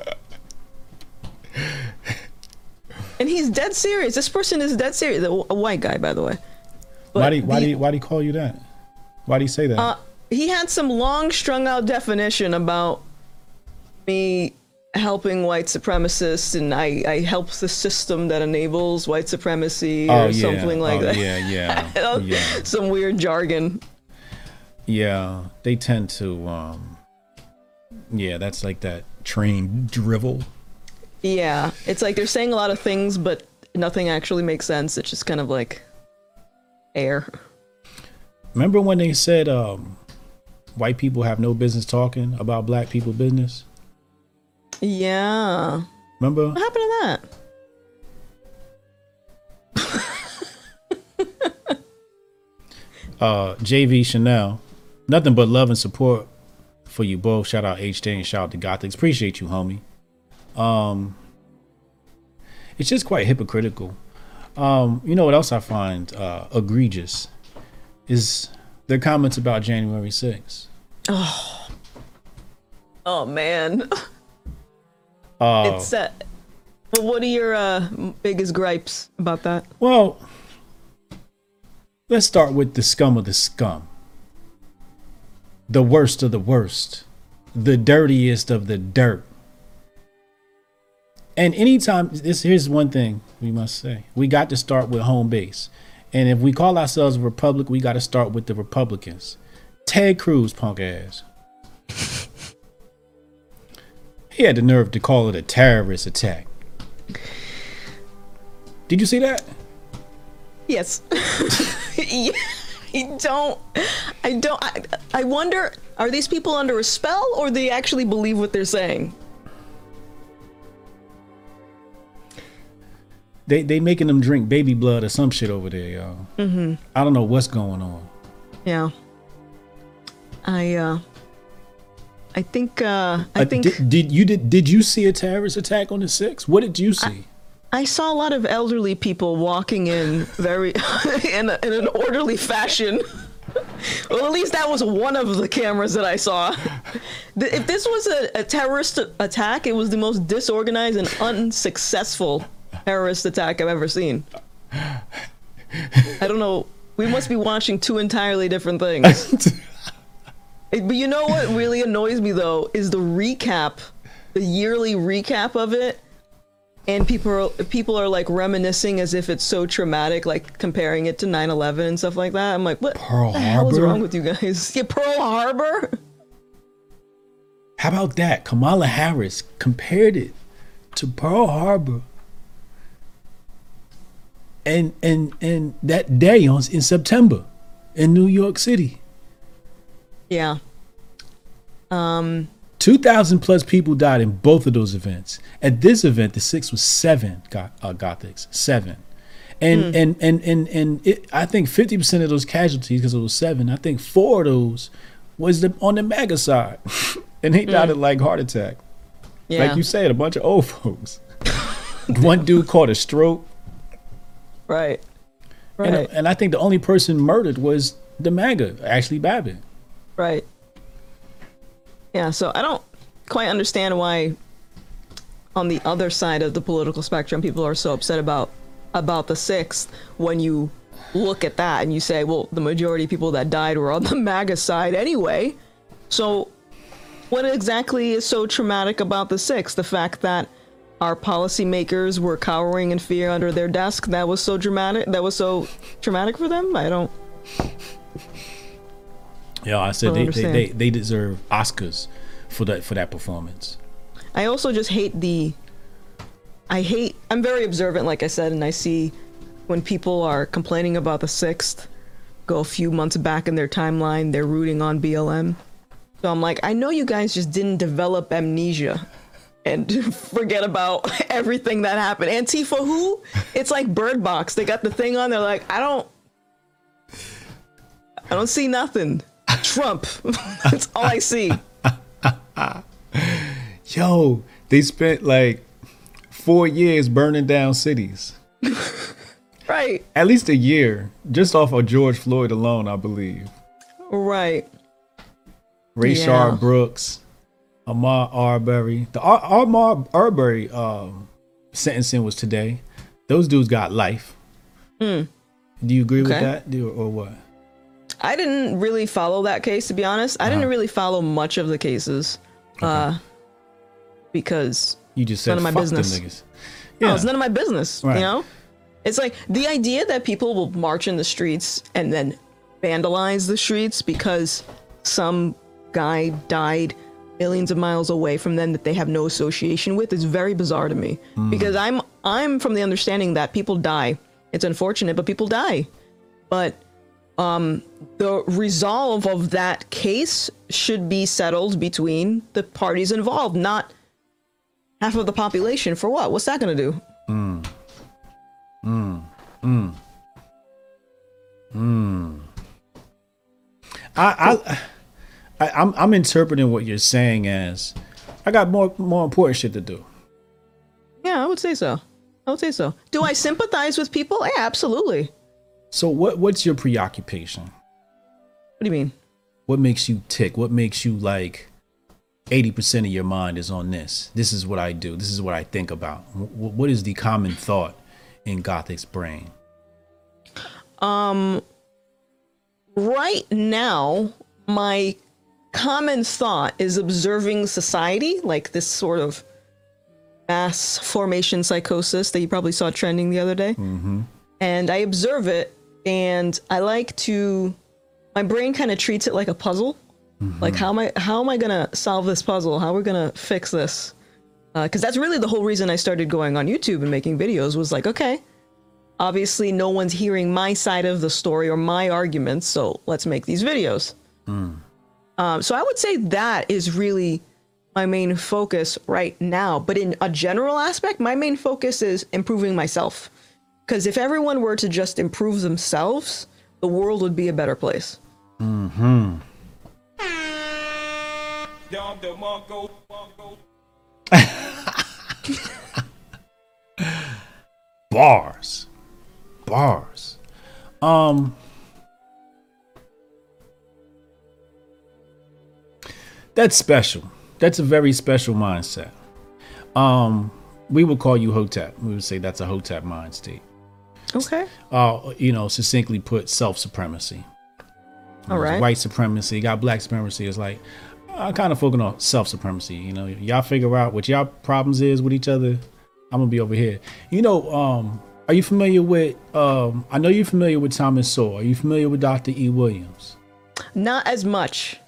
And he's dead serious. This person is dead serious. A white guy, by the way. why do you, why the- do you, why do you call you that? Why do you say that? uh, he had some long strung out definition about me helping white supremacists and I, I help the system that enables white supremacy or oh yeah, something like oh, that. Yeah, yeah, yeah, Some weird jargon. yeah. They tend to, um, yeah, that's like that train drivel. Yeah. It's like they're saying a lot of things, but nothing actually makes sense. It's just kind of like air. Remember when they said um, white people have no business talking about black people business? Yeah. Remember? What happened to that? uh JV Chanel. Nothing but love and support for you both. Shout out H Day and shout out to Gothix. Appreciate you, homie. Um it's just quite hypocritical. Um, you know what else I find uh egregious is their comments about January 6th. Oh oh man. Uh It's uh, well, what are your uh, biggest gripes about that? well let's start with the scum of the scum. The worst of the worst. The dirtiest of the dirt. And anytime this here's one thing we must say. We got to start with home base. And if we call ourselves a republic, we got to start with the Republicans. Ted Cruz punk ass. he had the nerve to call it a terrorist attack. Did you see that? Yes. Yeah, I don't. I don't. I, I wonder. Are these people under a spell, or they actually believe what they're saying? They they making them drink baby blood or some shit over there, y'all. Mm-hmm. I don't know what's going on. Yeah. I uh I think uh I Uh, think did, did you did did you see a terrorist attack on the six? What did you see? I saw a lot of elderly people walking in very in, a, in an orderly fashion. well, at least that was one of the cameras that I saw. If this was a, a terrorist attack, it was the most disorganized and unsuccessful terrorist attack I've ever seen. I don't know. We must be watching two entirely different things. But you know what really annoys me though is the recap, the yearly recap of it, and people are people are like reminiscing as if it's so traumatic, like comparing it to 9/11 and stuff like that. I'm like, what Pearl the hell is wrong with you guys? Yeah, Pearl Harbor. How about that? Kamala Harris compared it to Pearl Harbor. And and and that day on in September in New York City. Yeah, um, 2,000 plus people died in both of those events. At this event, the six was seven go- uh, Gothix, seven. And hmm. and and and and it, I think 50% of those casualties, because it was seven, I think four of those was the, on the MAGA side. and they hmm. died of like heart attack. yeah, Like you said, a bunch of old folks. One dude caught a stroke. Right, right, And, and I think the only person murdered was the MAGA, Ashley Babbitt. right. Yeah, so I don't quite understand why on the other side of the political spectrum people are so upset about about the sixth when you look at that and you say well the majority of people that died were on the maga side anyway so what exactly is so traumatic about the sixth the fact that our policymakers were cowering in fear under their desk that was so dramatic that was so traumatic for them i don't Yeah, I said Don't they, they, they, they deserve Oscars for that for that performance. I also just hate the. I hate. I'm very observant, like I said, and I see when people are complaining about the sixth, go a few months back in their timeline, they're rooting on BLM. So I'm like, I know you guys just didn't develop amnesia and forget about everything that happened. Antifa, who? It's like Bird Box. They got the thing on. They're like, I don't. I don't see nothing. Trump. That's all I see. Yo, they spent like four years burning down cities. Right. At least a year, just off of George Floyd alone, I believe. Right. Rayshard Yeah. Brooks, Ahmaud Arbery. The Ar- Ahmaud Arbery um, sentencing was today. Those dudes got life. Do you agree with Hmm. That, Do- or what? I didn't really follow that case to be honest. I Uh-huh. didn't really follow much of the cases. Uh because You just said None of my business. niggas. no, Yeah, it's none of my business. Right. You know? It's like the idea that people will march in the streets and then vandalize the streets because some guy died millions of miles away from them that they have no association with is very bizarre to me. Hmm. Because I'm I'm from the understanding that people die. It's unfortunate, but people die. But um the resolve of that case should be settled between the parties involved, not half of the population for what? What's that going to do? I, I, I I'm I'm interpreting what you're saying as I got more more important shit to do. Yeah, I would say so. I would say so. Do I sympathize with people? Yeah, absolutely. So what what's your preoccupation? What do you mean? What makes you tick? What makes you like 80% of your mind is on this. This is what I do. This is what I think about. Wh- what is the common thought in Gothix's brain? Um, right now, my common thought is observing society, like this sort of mass formation psychosis that you probably saw trending the other day. Mm-hmm. And I observe it, and I like to. My brain kind of treats it like a puzzle. Mm-hmm. Like how am I how am I gonna solve this puzzle? How are we gonna fix this? Uh, because that's really the whole reason I started going on YouTube and making videos was like, okay, obviously no one's hearing my side of the story or my arguments, so let's make these videos. Hmm. Um, so I would say that is really my main focus right now. But in a general aspect, my main focus is improving myself. Because if everyone were to just improve themselves, the world would be a better place. Mm-hmm. Bars. Bars. Um That's special. That's a very special mindset. Um we would call you Hotep. We would say that's a Hotep mind state. Okay. Uh, you know, succinctly put, self supremacy. All right. White supremacy, got black supremacy. It's like I kind of focus on self supremacy. You know, y'all figure out what y'all problems is with each other. I'm gonna be over here. You know, um, are you familiar with? Um, I know you're familiar with Thomas Sowell. Are you familiar with Dr. E. Williams? Not as much.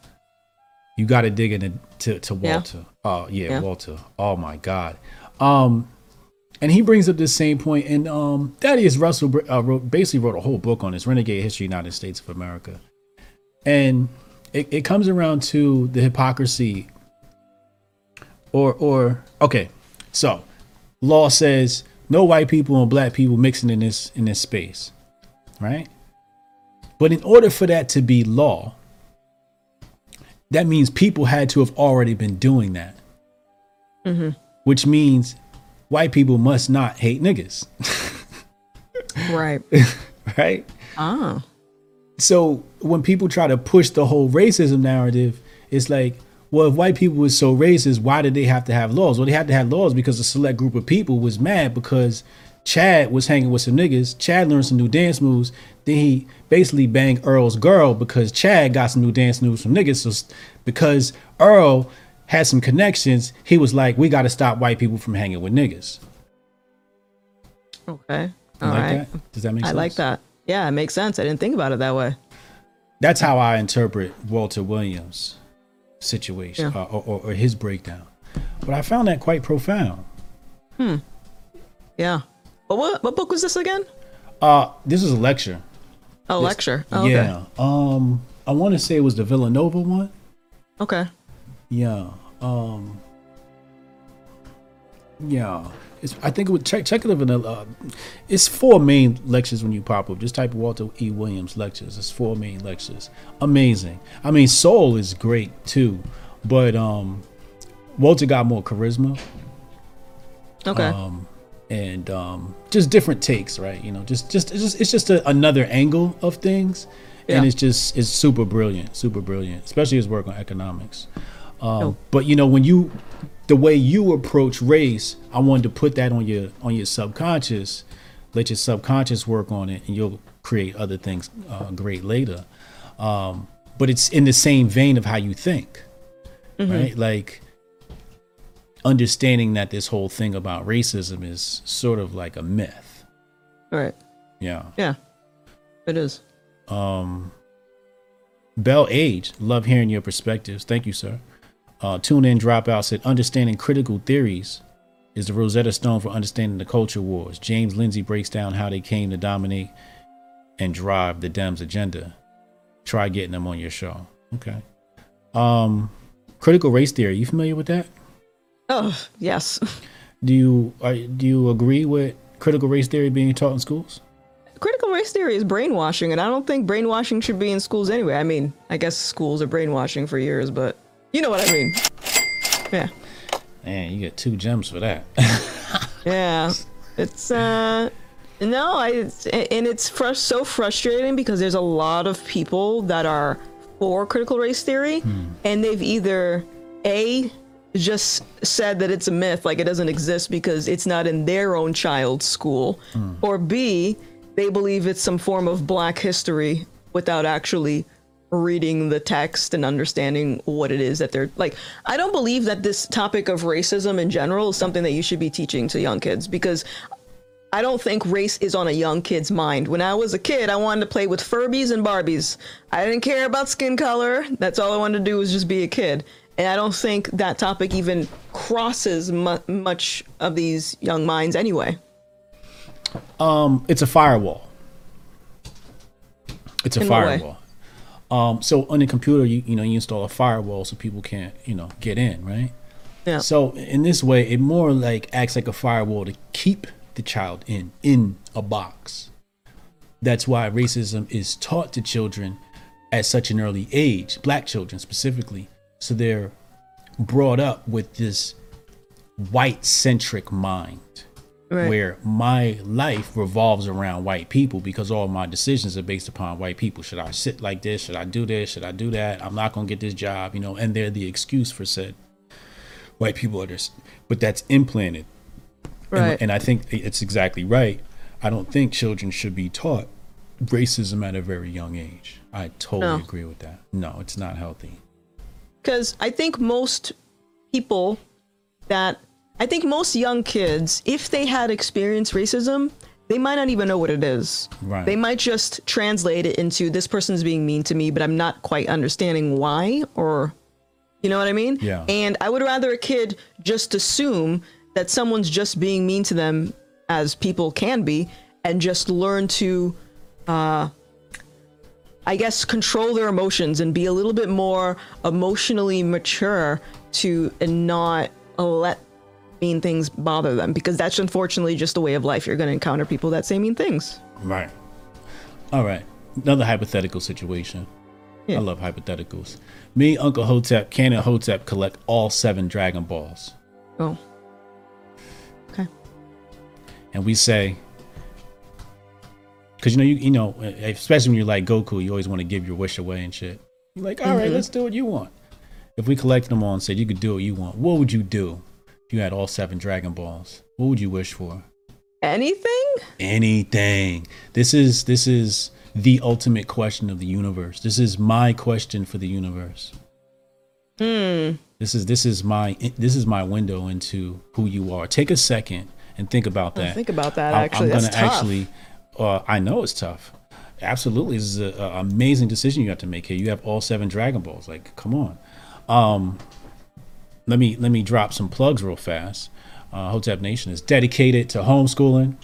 You got to dig into to, to Walter. Yeah. Uh, yeah, yeah, Walter. Oh my God. Um, and he brings up the same point, and um, Thaddeus Russell uh, wrote basically wrote a whole book on this renegade history of the United States of America, and it, it comes around to the hypocrisy. Or or okay, so law says no white people and black people mixing in this in this space, right? But in order for that to be law, that means people had to have already been doing that. Mm-hmm. Which means white people must not hate niggas. right. right? Ah. So when people try to push the whole racism narrative, it's like, well, if white people were so racist, why did they have to have laws? Well, they had to have laws because a select group of people was mad because Chad was hanging with some niggas. Chad learned some new dance moves. Then he basically banged Earl's girl because Chad got some new dance moves from niggas. So because Earl had some connections, he was like, we got to stop white people from hanging with niggas. Okay. All like right. That? Does that make sense? I like that. Yeah, it makes sense. I didn't think about it that way. That's how I interpret Walter Williams' situation yeah. uh, or, or, or, his breakdown. But I found that quite profound. Hmm. Yeah. But what what book was this again? Uh, this is a lecture. A this, lecture. Oh, yeah. Okay. Um, I want to say it was the Villanova one. Okay. Yeah. Um. Yeah. It's, I think it would check check it vanilla. Uh, it's four main lectures when you pop up. Just type Walter E. Williams lectures. It's four main lectures. Amazing. I mean, Sowell is great too, but um, Walter got more charisma. Okay. Um, and um, just different takes, right? You know, just just it's just it's just a, another angle of things, yeah. and it's just it's super brilliant, super brilliant, especially his work on economics. Um, oh. But you know, when you the way you approach race, I wanted to put that on your on your subconscious, let your subconscious work on it, and you'll create other things uh, great later. Um, but it's in the same vein of how you think, mm-hmm. right? Like understanding that this whole thing about racism is sort of like a myth. Right. Yeah. Yeah. It is. Um Bell Age, love hearing your perspectives. Thank you, sir. Uh, Tune in dropout said understanding critical theories is the Rosetta Stone for understanding the culture wars. James Lindsay breaks down how they came to dominate and drive the Dems agenda. Try getting them on your show. Okay. Um, critical race theory. You familiar with that? Oh yes. Do you are, do you agree with critical race theory being taught in schools? Critical race theory is brainwashing, and I don't think brainwashing should be in schools anyway. I mean, I guess schools are brainwashing for years, but you know what I mean. Yeah. Man, you get two gems for that. yeah. It's uh no, I and it's fr- so frustrating because there's a lot of people that are for critical race theory hmm. and they've either a just said that it's a myth, like it doesn't exist because it's not in their own child's school, hmm. or B, they believe it's some form of black history without actually reading the text and understanding what it is that they're like. I don't believe that this topic of racism in general is something that you should be teaching to young kids because I don't think race is on a young kid's mind. When I was a kid, I wanted to play with Furbies and Barbies. I didn't care about skin color. That's all I wanted to do was just be a kid. And I don't think that topic even crosses mu- much of these young minds anyway. Um, it's a firewall. It's a In firewall. Um, so on the computer, you you know you install a firewall so people can't you know get in, right? Yeah. So in this way, it more like acts like a firewall to keep the child in in a box. That's why racism is taught to children at such an early age, black children specifically. So they're brought up with this white centric mind Right. where my life revolves around white people because all my decisions are based upon white people. Should I sit like this? Should I do this? Should I do that? I'm not going to get this job, you know, and they're the excuse for said white people are this, but that's implanted. And- Right. And, I think it's exactly right. I don't think children should be taught racism at a very young age. I totally No. agree with that. No, it's not healthy. Because I think most people that I think most young kids, if they had experienced racism, they might not even know what it is. Right. They might just translate it into this person's being mean to me, but I'm not quite understanding why or you know what I mean? Yeah. And I would rather a kid just assume that someone's just being mean to them as people can be and just learn to uh, I guess control their emotions and be a little bit more emotionally mature to and not let mean things bother them because that's unfortunately just the way of life. You're going to encounter people that say mean things. Right. All right. Another hypothetical situation. Yeah. I love hypotheticals. Me, Uncle Hotep, and Hotep collect all seven Dragon Balls. Oh. Okay. and we say because you know you you know eh, especially when you're like Goku, you always want to give your wish away and shit. You're like, all right, mm-hmm. let's do what you want. If we collected them all and said you could do what you want, what would you do if you had all seven Dragon Balls? What would you wish for? Anything? Anything. This is this is the ultimate question of the universe. This is my question for the universe. Hmm. This is this is my eh, this is my window into who you are. Take a second and think about that. think about that, I'm- actually. I'm gonna tough. actually. Uh, I know it's tough. Absolutely, this is an amazing decision you have to make here. You have all seven Dragon Balls. Like, come on. Um, let me let me drop some plugs real fast. Uh, Hotep Nation is dedicated to homeschooling.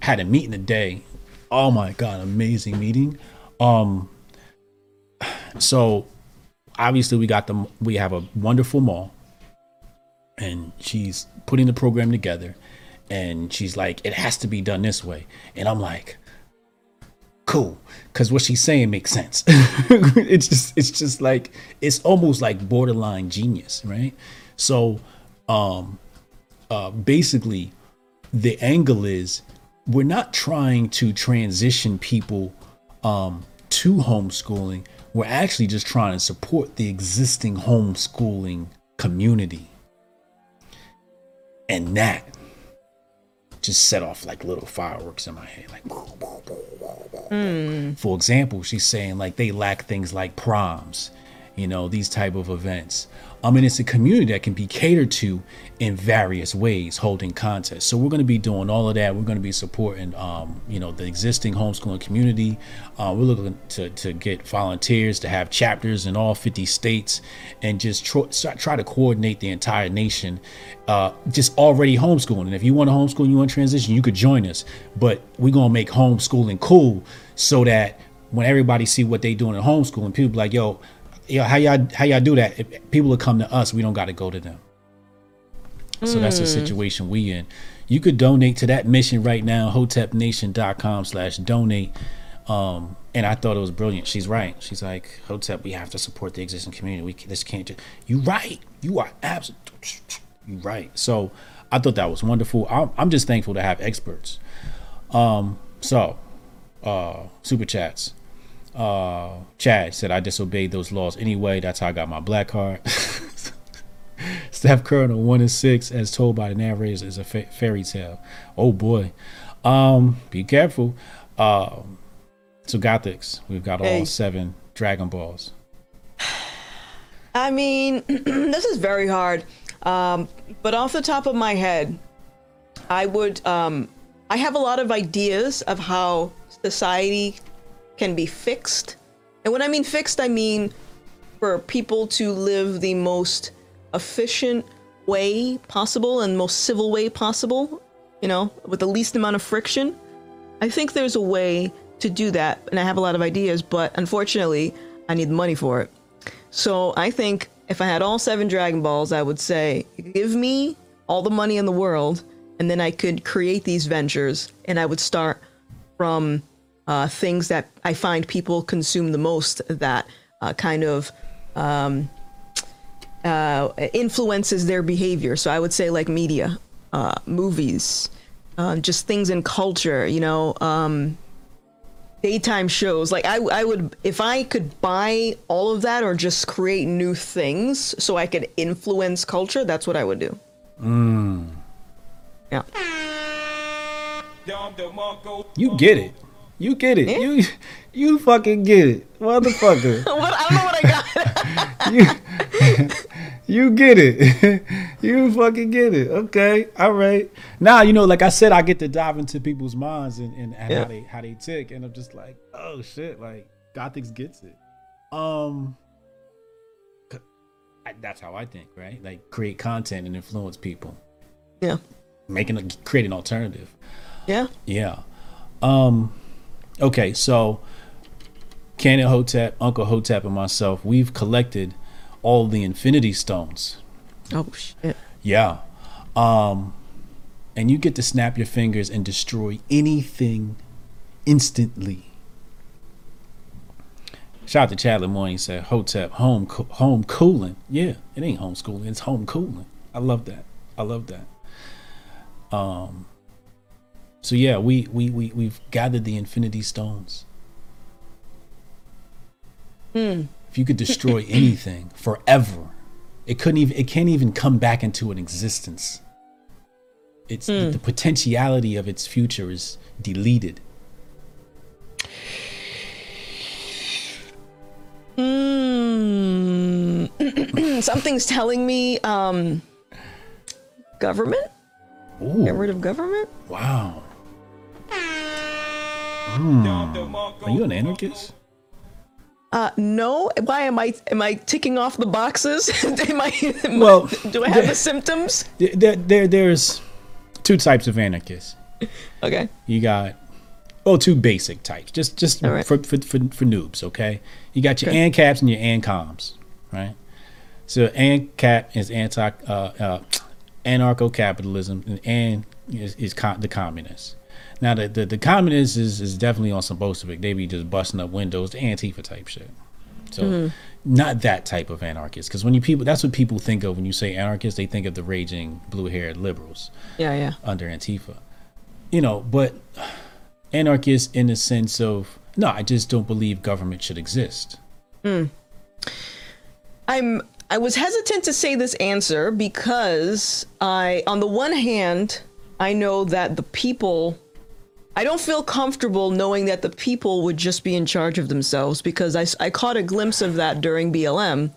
Had a meeting today. Oh my god, amazing meeting. Um, so obviously we got the we have a wonderful mall and she's putting the program together and she's like it has to be done this way and i'm like cool because what she's saying makes sense it's just it's just like it's almost like borderline genius right so um uh basically the angle is we're not trying to transition people um, to homeschooling. We're actually just trying to support the existing homeschooling community. And that just set off like little fireworks in my head. Like, hmm. for example, she's saying like they lack things like proms, you know, these type of events. I mean, it's a community that can be catered to in various ways, holding contests. So we're going to be doing all of that. We're going to be supporting, um, you know, the existing homeschooling community. Uh, we're looking to, to get volunteers to have chapters in all 50 states and just try, to coordinate the entire nation. Uh, just already homeschooling. And if you want to homeschool, and you want to transition, you could join us. But we're going to make homeschooling cool so that when everybody see what they doing at homeschooling, people like, yo, yo, how y'all how y'all do that? If people will come to us. We don't got to go to them. So that's the situation we in. You could donate to that mission right now, hotepnation.com slash donate. Um, and I thought it was brilliant. She's right. She's like, Hotep, we have to support the existing community. We this can't just, you right. You are absolutely, you right. So I thought that was wonderful. I'm, I'm just thankful to have experts. Um, so, uh, super chats. Uh, Chad said, I disobeyed those laws anyway. That's how I got my black card. Steph Curry on one and six, as told by the narrators, is a fa- fairy tale. Oh boy, um, be careful. Um, so Gothix, we've got all seven Dragon Balls. I mean, this is very hard. Um, but off the top of my head, I would. Um, I have a lot of ideas of how society can be fixed. And when I mean fixed, I mean for people to live the most efficient way possible and most civil way possible, you know, with the least amount of friction. I think there's a way to do that, and I have a lot of ideas, but unfortunately, I need money for it. So I think if I had all seven Dragon Balls, I would say, give me all the money in the world, and then I could create these ventures, and I would start from uh, things that I find people consume the most that uh, kind of um, uh, influences their behavior. So I would say like media, uh, movies, uh, just things in culture, you know, um, daytime shows. Like I, I would, if I could buy all of that or just create new things so I could influence culture, that's what I would do. Mm. Yeah. You get it. You get it. You you fucking get it, motherfucker. what? I don't know what I got. you, you get it. you fucking get it. Okay. All right. Now you know, like I said, I get to dive into people's minds and, and, and yeah. how they how they tick, and I'm just like, oh shit, like Gothix gets it. Um. That's how I think, right? Like create content and influence people. Yeah. Making a create an alternative. Yeah. Yeah. Um Okay, so Canon Hotep, Uncle Hotep, and myself, we've collected all the Infinity Stones. Oh shit. Yeah. Um and you get to snap your fingers and destroy anything instantly. Shout out to Chadley Morning said Hotep home home cooling. Yeah, it ain't homeschooling, it's home cooling. I love that. I love that. Um so yeah, we we we we've gathered the Infinity Stones. Mm. If you could destroy anything forever, it couldn't even it can't even come back into an existence. It's mm. the, the potentiality of its future is deleted. Mm. Something's telling me um government? Ooh. Get rid of government? Wow. Hmm. Are you an anarchist? Uh, no. Why am I am I ticking off the boxes? am I, am well, I, do I have there, the symptoms? There, there, there's two types of anarchists. Okay. You got well, two basic types, just just right. for, for, for for noobs. Okay. You got your okay. ANCAPs and your ANCOMs, right? So ANCAP is anti uh, uh, anarcho-capitalism, and AN is, is con- the communists. Now the, the, the communists is, is definitely on some Bolshevik. They be just busting up windows, the Antifa type shit. So mm-hmm. not that type of anarchist. Because when you people, that's what people think of when you say anarchist. They think of the raging blue haired liberals. Yeah, yeah. Under Antifa, you know. But anarchist in the sense of no, I just don't believe government should exist. Mm. I'm. I was hesitant to say this answer because I, on the one hand, I know that the people I don't feel comfortable knowing that the people would just be in charge of themselves because I, I caught a glimpse of that during BLM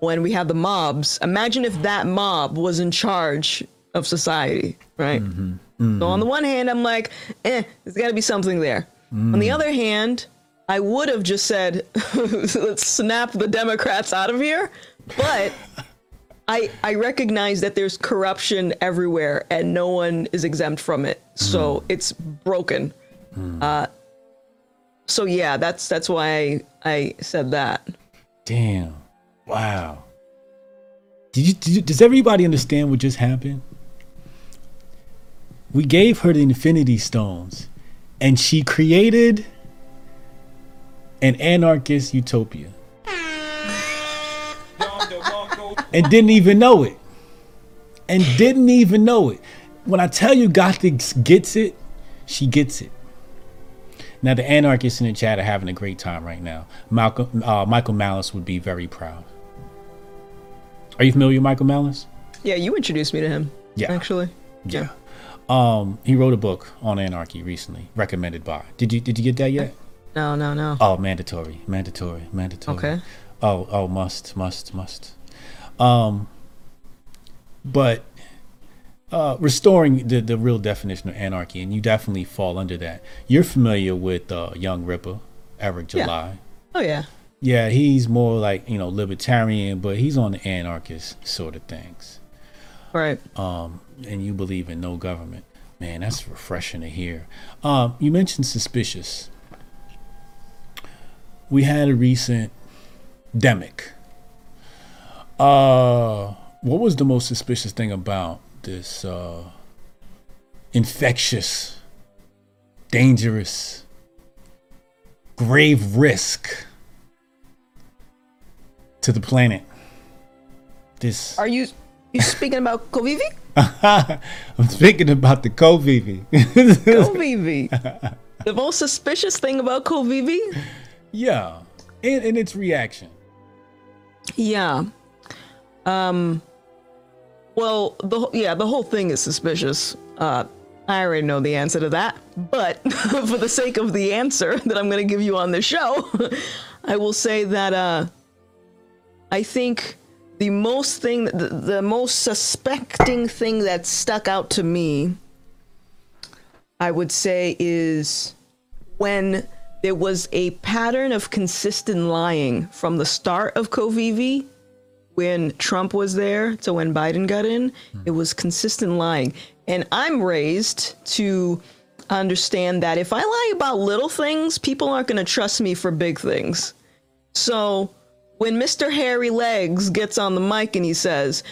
when we had the mobs. Imagine if that mob was in charge of society, right? Mm-hmm. Mm-hmm. So on the one hand, I'm like, eh, there's got to be something there. Mm. On the mm. other hand, I would have just said, let's snap the Democrats out of here. But I I recognize that there's corruption everywhere and no one is exempt from it. So mm. it's broken. Mm. Uh, so yeah, that's that's why I, I said that. Damn! Wow. Did you, did you, does everybody understand what just happened? We gave her the Infinity Stones, and she created an anarchist utopia and didn't even know it. And didn't even know it. When I tell you Gothix gets it, she gets it. Now the anarchists in the chat are having a great time right now. Malcolm, uh, Michael Malice would be very proud. Are you familiar with Michael Malice? Yeah, you introduced me to him. Yeah, actually. Yeah. Um, he wrote a book on anarchy recently, recommended by. Did you did you get that yet? No, no, no. Oh, mandatory, mandatory, mandatory. Okay. Oh, oh, must, must, must. Um, but uh, restoring the, the real definition of anarchy, and you definitely fall under that. You're familiar with uh, Young Rippa, Eric July. Yeah. Oh yeah. Yeah, he's more like you know libertarian, but he's on the anarchist sort of things. Right. Um, and you believe in no government. Man, that's refreshing to hear. Um, you mentioned suspicious. We had a recent demic uh, what was the most suspicious thing about this uh, infectious, dangerous, grave risk to the planet. This Are you you speaking about Covivi? I'm thinking about the Covivi. Covivi. the most suspicious thing about Covivi? yeah, and, and its reaction. Yeah. Um. Well, the yeah, the whole thing is suspicious. Uh, I already know the answer to that, but for the sake of the answer that I'm going to give you on the show, I will say that uh, I think the most thing, the, the most suspecting thing that stuck out to me, I would say, is when there was a pattern of consistent lying from the start of Covivi when Trump was there to when Biden got in, it was consistent lying. And I'm raised to understand that if I lie about little things, people aren't going to trust me for big things. So when Mr. Hairy Legs gets on the mic and he says,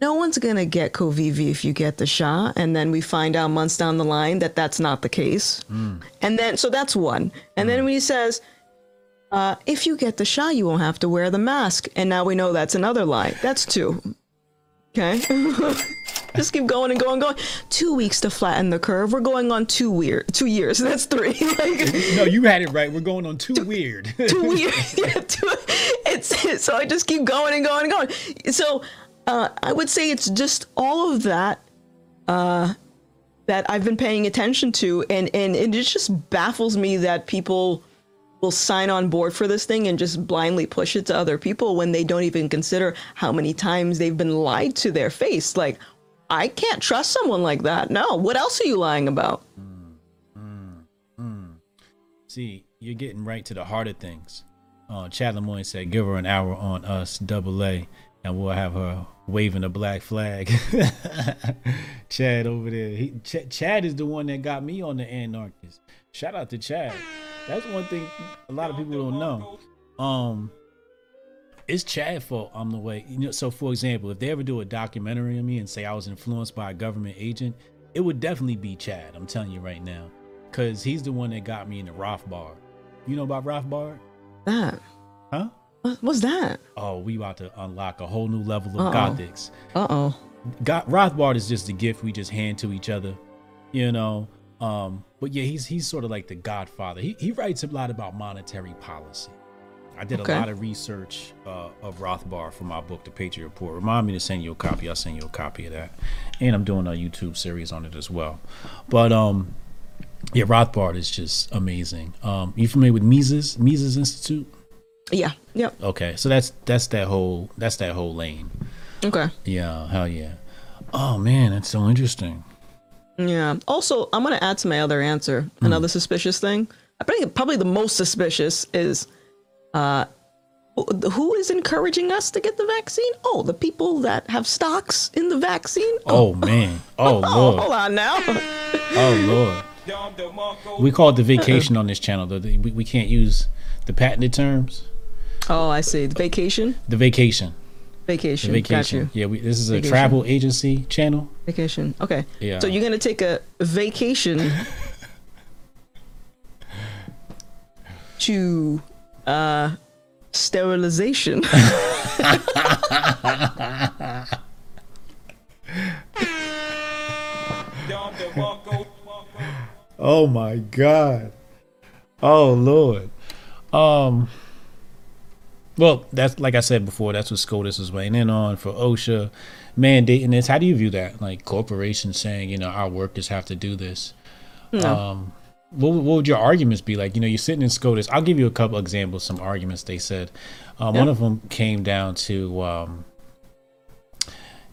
no one's going to get Covivi if you get the shot. And then we find out months down the line that that's not the case. Hmm. And then, so that's one. And then hmm. when he says, uh, if you get the shot, you won't have to wear the mask. And now we know that's another lie. That's two. Okay. Just keep going and going and going. Two weeks to flatten the curve. We're going on two weird two years. That's three. like, No, you had it right. We're going on too weird. too weird. yeah, too, it's so I just keep going and going and going. So uh, I would say it's just all of that uh, that I've been paying attention to, and and it just baffles me that people will sign on board for this thing and just blindly push it to other people when they don't even consider how many times they've been lied to their face. Like, I can't trust someone like that. No, what else are you lying about? See, you're getting right to the heart of things. Uh, Chad Lemoyne said, "Give her an hour on us, double A, and we'll have her waving a black flag." Chad over there, he, Ch- Chad is the one that got me on the anarchist. Shout out to Chad. That's one thing a lot of people don't know. Um, it's Chad fault I'm the way. You know, so for example, if they ever do a documentary on me and say I was influenced by a government agent, it would definitely be Chad. I'm telling you right now, because he's the one that got me into Rothbard. You know about Rothbard? That. Huh? What, what's that? Oh, we about to unlock a whole new level of Uh-oh. Gothix. Uh oh. God, Rothbard is just a gift we just hand to each other, you know. Um, but yeah, he's he's sort of like the godfather. He he writes a lot about monetary policy. I did Okay. a lot of research uh, of Rothbard for my book, The Patriot Report. Remind me to send you a copy. I'll send you a copy of that, and I'm doing a YouTube series on it as well. But um, yeah, Rothbard is just amazing. Um, you familiar with Mises Mises Institute? Yeah. Yep. Okay, so that's that's that whole that's that whole lane. Okay. Yeah, hell yeah. Oh man, that's so interesting. Yeah. Also, I'm gonna add to my other answer. Another suspicious thing. I think probably the most suspicious is, uh, who- is encouraging us to get the vaccine? Oh, the people that have stocks in the vaccine. Oh man. Oh Oh, hold on now. Oh lord. We call it the vacation on this channel. though. We, we can't use the patented terms. Oh, I see. The vacation. The vacation. The Vacation. Got vacation. you. Yeah, we, this is a Vacation. travel agency channel. Vacation. Okay. Yeah. So you're gonna take a vacation to uh sterilization. Oh my god. Oh lord. Um well, that's like I said before, that's what SCOTUS is weighing in on for OSHA mandating this. How do you view that? Like corporations saying, you know, our workers have to do this. Um what, would- what would your arguments be like? You know, you're sitting in SCOTUS. I'll give you a couple examples, some arguments they said. Um, One of them came down to, um,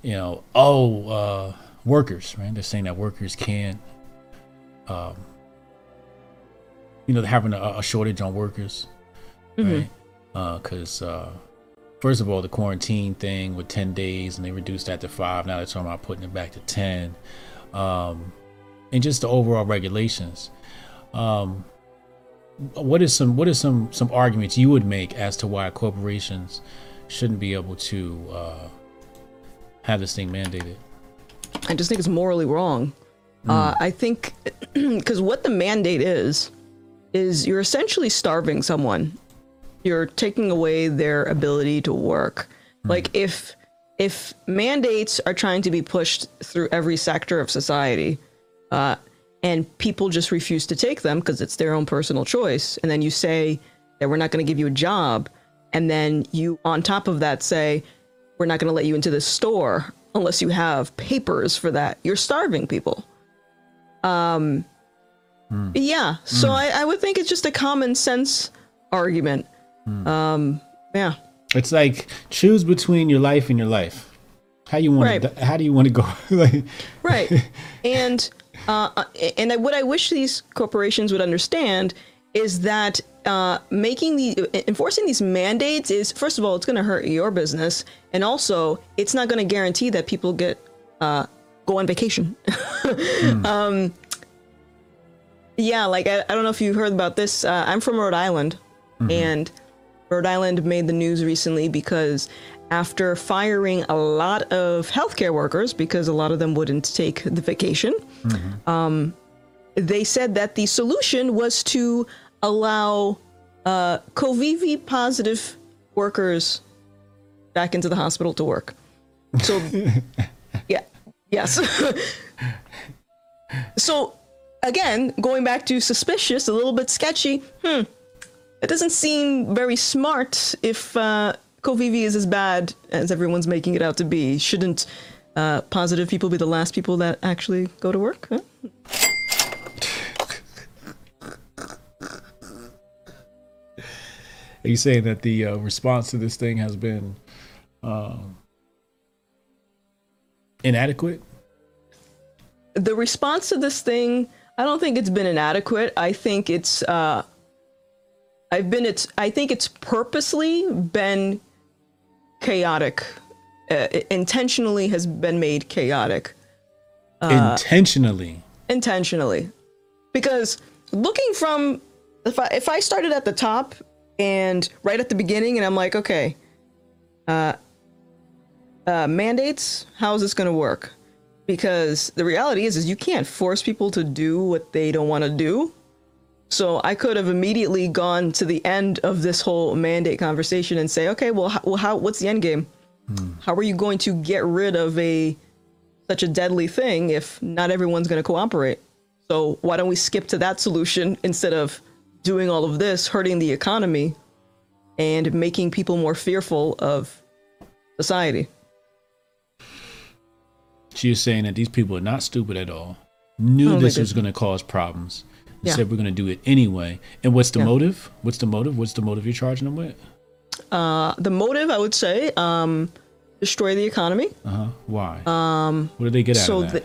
you know, oh, uh, workers, right? They're saying that workers can't um, you know, they're having a, a shortage on workers, right? Because uh, first of all, the quarantine thing with ten days, and they reduced that to five. Now they're talking about putting it back to ten, um, and just the overall regulations. Um, what is some what is some some arguments you would make as to why corporations shouldn't be able to uh, have this thing mandated? I just think it's morally wrong. Uh, I think because what the mandate is, is you're essentially starving someone. You're taking away their ability to work. Like if if mandates are trying to be pushed through every sector of society, uh, and people just refuse to take them because it's their own personal choice, and then you say that we're not going to give you a job, and then you on top of that say we're not going to let you into the store unless you have papers for that. You're starving people. Um, yeah. So I, I would think it's just a common sense argument. Um, yeah. It's like choose between your life and your life. How you want Right. to? How do you want to go? like, right and uh, and I, what i wish these corporations would understand is that uh, making the enforcing these mandates is first of all it's going to hurt your business and also it's not going to guarantee that people get uh, go on vacation um, yeah like I, I don't know if you heard about this uh, i'm from rhode island and rhode island made the news recently because after firing a lot of healthcare workers because a lot of them wouldn't take the vacation um, they said that the solution was to allow uh, covivi positive workers back into the hospital to work. So yeah yes. So again going back to suspicious a little bit sketchy hmm it doesn't seem very smart if uh, Covivi is as bad as everyone's making it out to be. Shouldn't uh, positive people be the last people that actually go to work? Huh? are you saying that the uh, response to this thing has been um, inadequate? The response to this thing, I don't think it's been inadequate. I think it's, uh, I've been, it's, I think it's purposely been chaotic. Uh, intentionally has been made chaotic. Intentionally. intentionally because looking from if I if I started at the top and right at the beginning and I'm like okay uh uh mandates how is this going to work because the reality is is you can't force people to do what they don't want to do so I could have immediately gone to the end of this whole mandate conversation and say okay well how, well how what's the end game hmm. how are you going to get rid of a such a deadly thing if not everyone's going to cooperate. So why don't we skip to that solution instead of doing all of this, hurting the economy and making people more fearful of society? She is saying that these people are not stupid at all. Knew this was going to cause problems. Yeah. said we're going to do it anyway. And what's the Yeah. motive? What's the motive? What's the motive you're charging them with? Uh, the motive, I would say, um, destroy the economy. Uh huh. Why? Um. What do they get out So, of that?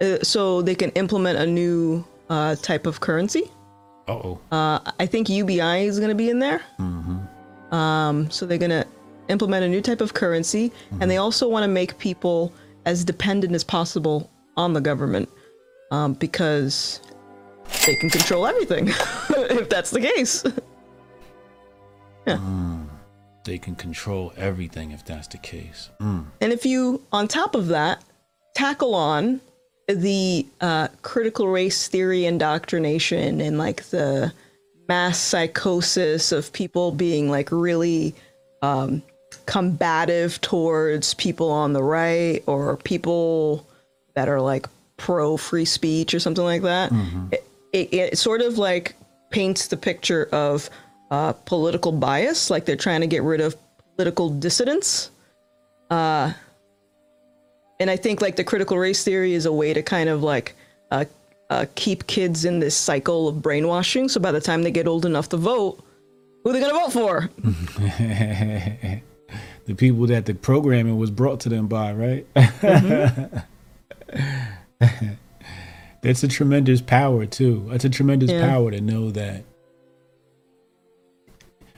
the, uh, so they can implement a new uh, type of currency. Uh oh. Uh, I think UBI is going to be in there. Um, so they're going to implement a new type of currency, and they also want to make people as dependent as possible on the government um, because they can control everything if that's the case. They can control everything if that's the case. Mm. And if you, on top of that, tackle on the uh, critical race theory indoctrination and like the mass psychosis of people being like really um, combative towards people on the right or people that are like pro free speech or something like that, it, it, it sort of like paints the picture of uh, political bias, like they're trying to get rid of political dissidents and I think like the critical race theory is a way to kind of like uh, uh, keep kids in this cycle of brainwashing. So by the time they get old enough to vote, who are they gonna vote for? the people that the programming was brought to them by, right? That's a tremendous power too. That's a tremendous Yeah. power to know that.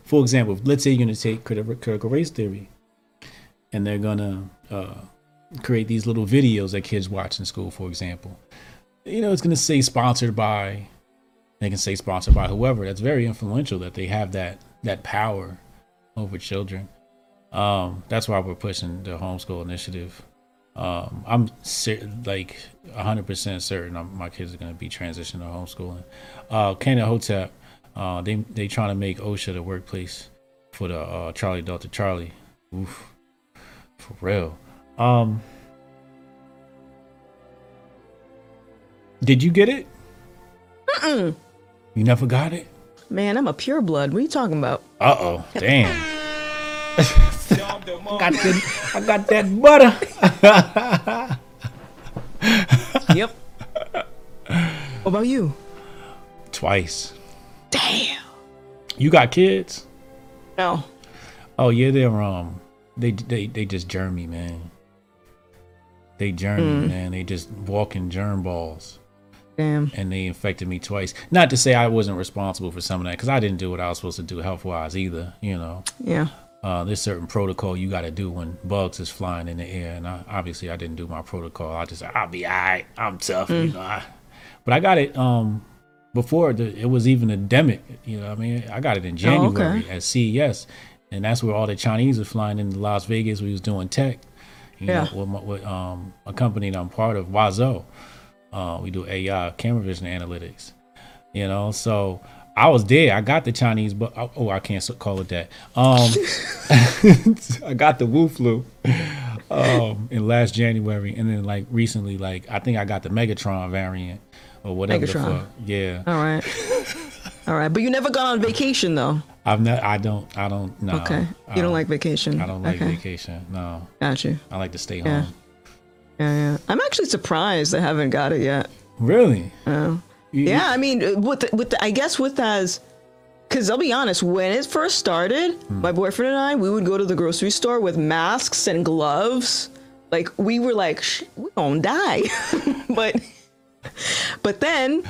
For example, let's say you're going to take critical, race theory, and they're going to uh, create these little videos that kids watch in school. For example, you know, it's going to say sponsored by. They can say sponsored by whoever. That's very influential that they have that that power over children. Um, that's why we're pushing the homeschool initiative. Um, I'm cer- like 100% certain I'm, my kids are going to be transitioning to homeschooling. Uh, Canaan Hotep, uh, they they trying to make OSHA the workplace for the uh, Charlie Delta Charlie. Oof, for real. Um, did you get it? Mm-mm. You never got it? Man, I'm a pure blood. What are you talking about? Uh oh, damn. I got that, I got that butter. yep. What about you? Twice. Damn. You got kids? No. Oh yeah, they're um, they they they just germy, man. They germy, Mm. man. They just walking germ balls. Damn. And they infected me twice. Not to say I wasn't responsible for some of that, because I didn't do what I was supposed to do health wise either. You know. Yeah. Uh, there's certain protocol you got to do when bugs is flying in the air, and I, obviously I didn't do my protocol. I just I'll be alright. I'm tough, you Mm. know. I, but I got it um before the, it was even endemic. You know, what I mean, I got it in Oh, okay. January at CES, and that's where all the Chinese were flying into Las Vegas. We was doing tech. You Yeah. know, with, with um a company that I'm part of, Wazo. Uh, we do AI, camera vision analytics. You know, so I was there. I got the Chinese, but oh, I can't call it that. Um, I got the Wu flu um, in last January, and then like recently, like I think I got the Megatron variant or whatever. The Megatron. fuck. Yeah, All right. All right. But you never gone on vacation though. I've not. I don't. I don't. No. okay. You don't like vacation. I don't like okay. vacation. No, Got you. I like to stay Yeah. home. Yeah, yeah. I'm actually surprised I haven't got it yet. Really? Uh, You- yeah, I mean, uh, with the, with the, I guess with as, because I'll be honest, when it first started, Hmm. my boyfriend and I, we would go to the grocery store with masks and gloves. Like we were like, we gonna die, but, but then.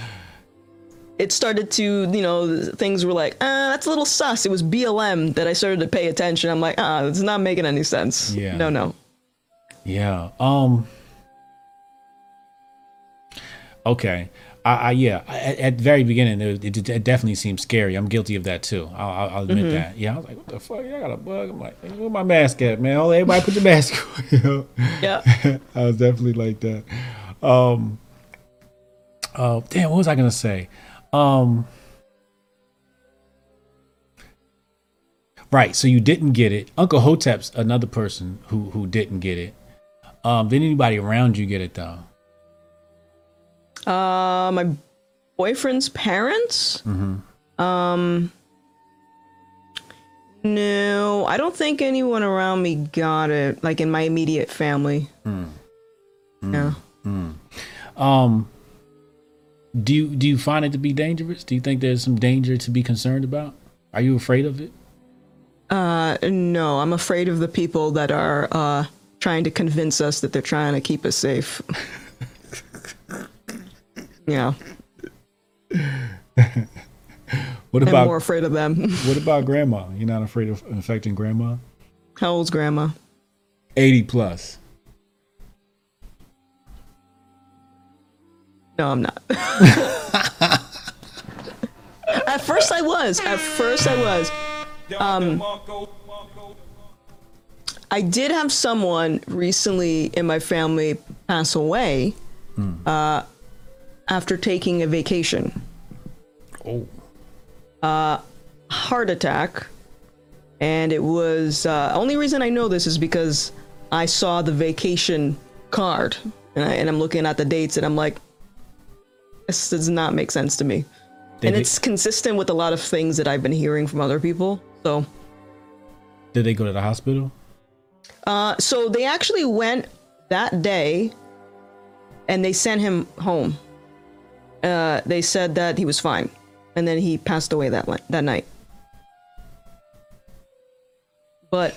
It started to, you know, things were like, uh, that's a little sus. It was BLM that I started to pay attention. I'm like, ah, it's not making any sense. Yeah. No, no. Yeah. Um. Okay. I, I yeah. At, at the very beginning, it, it, it definitely seemed scary. I'm guilty of that too. I'll, I'll, admit Mhm. that. Yeah. I was like, what the fuck? I got a bug. I'm like, where my mask at, man? Oh, everybody put your mask on. you know? Yeah. I was definitely like that. Um. Oh damn! What was I gonna say? Um. Right. So you didn't get it. Uncle Hotep's another person who who didn't get it. Um. Did anybody around you get it though? Uh, my boyfriend's parents. Mm-hmm. Um, no, I don't think anyone around me got it. Like in my immediate family. Mm. No. Mm. Um. Do you do you find it to be dangerous? Do you think there's some danger to be concerned about? Are you afraid of it? Uh, no, I'm afraid of the people that are uh trying to convince us that they're trying to keep us safe. yeah, What I'm about more afraid of them. what about grandma? You're not afraid of infecting grandma? How old's grandma? 80 plus. No, I'm not. At first I was. At first I was. Um, I did have someone recently in my family pass away uh, after taking a vacation. Oh. Uh, heart attack. And it was, uh, only reason I know this is because I saw the vacation card and, I, and I'm looking at the dates and I'm like, this does not make sense to me. Did and it- it's consistent with a lot of things that I've been hearing from other people. So, Did they go to the hospital? uh, so they actually went that day, and they sent him home. Uh, they said that he was fine, and then he passed away that that night. But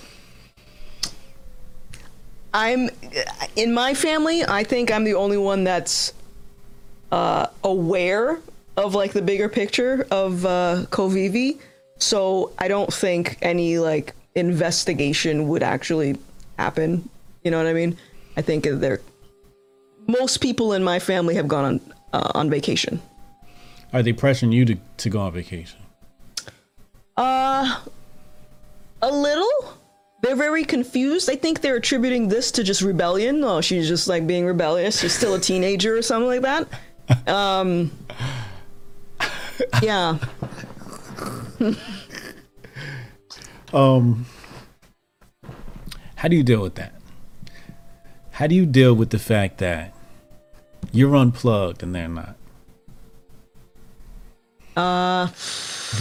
I'm in my family. I think I'm the only one that's uh, aware of like the bigger picture of uh, Covivi. So I don't think any like investigation would actually happen. You know what I mean? I think they're most people in my family have gone on uh, on vacation. Are they pressuring you to, to go on vacation? Uh, a little. they're very confused. I think they're attributing this to just rebellion. Oh, she's just like being rebellious. She's still a teenager or something like that. Um, yeah. um, how do you deal with that? How do you deal with the fact that you're unplugged and they're not? Uh,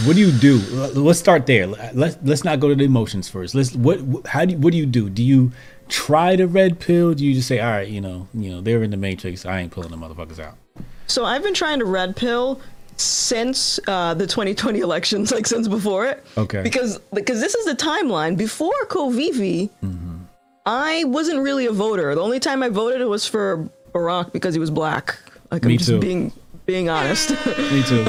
what do you do? Let's start there. Let's let's not go to the emotions first. Let's what how do you, what do you do? Do you try the red pill? Do you just say, all right, you know, you know, they're in the matrix. I ain't pulling the motherfuckers out. So I've been trying to red pill since uh, the 2020 elections, like since before it. Okay. Because because this is the timeline before Covivi. Mm-hmm. I wasn't really a voter. The only time I voted was for Barack because he was black. Like I'm Me just too. being being honest. Me too.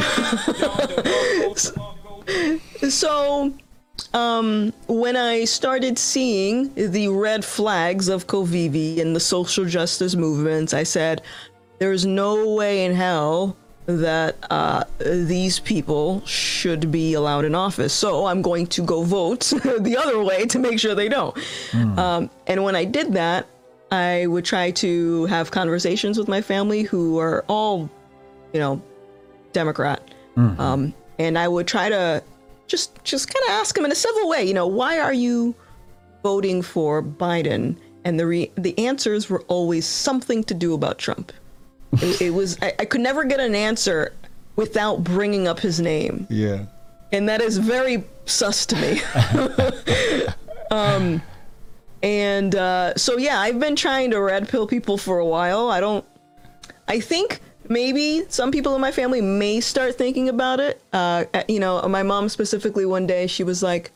so um, when I started seeing the red flags of Covivi and the social justice movements, I said, there's no way in hell that uh, these people should be allowed in office. So I'm going to go vote the other way to make sure they don't. Um, and when I did that, I would try to have conversations with my family who are all, you know, Democrat. Um, and I would try to just just kind of ask them in a civil way, you know, why are you voting for Biden? And the re- the answers were always something to do about Trump. It, it was I, I could never get an answer without bringing up his name, Yeah. and that is very sus to me. um, and uh, so yeah, I've been trying to red pill people for a while. I don't. I think maybe some people in my family may start thinking about it. Uh, you know, my mom specifically one day she was like,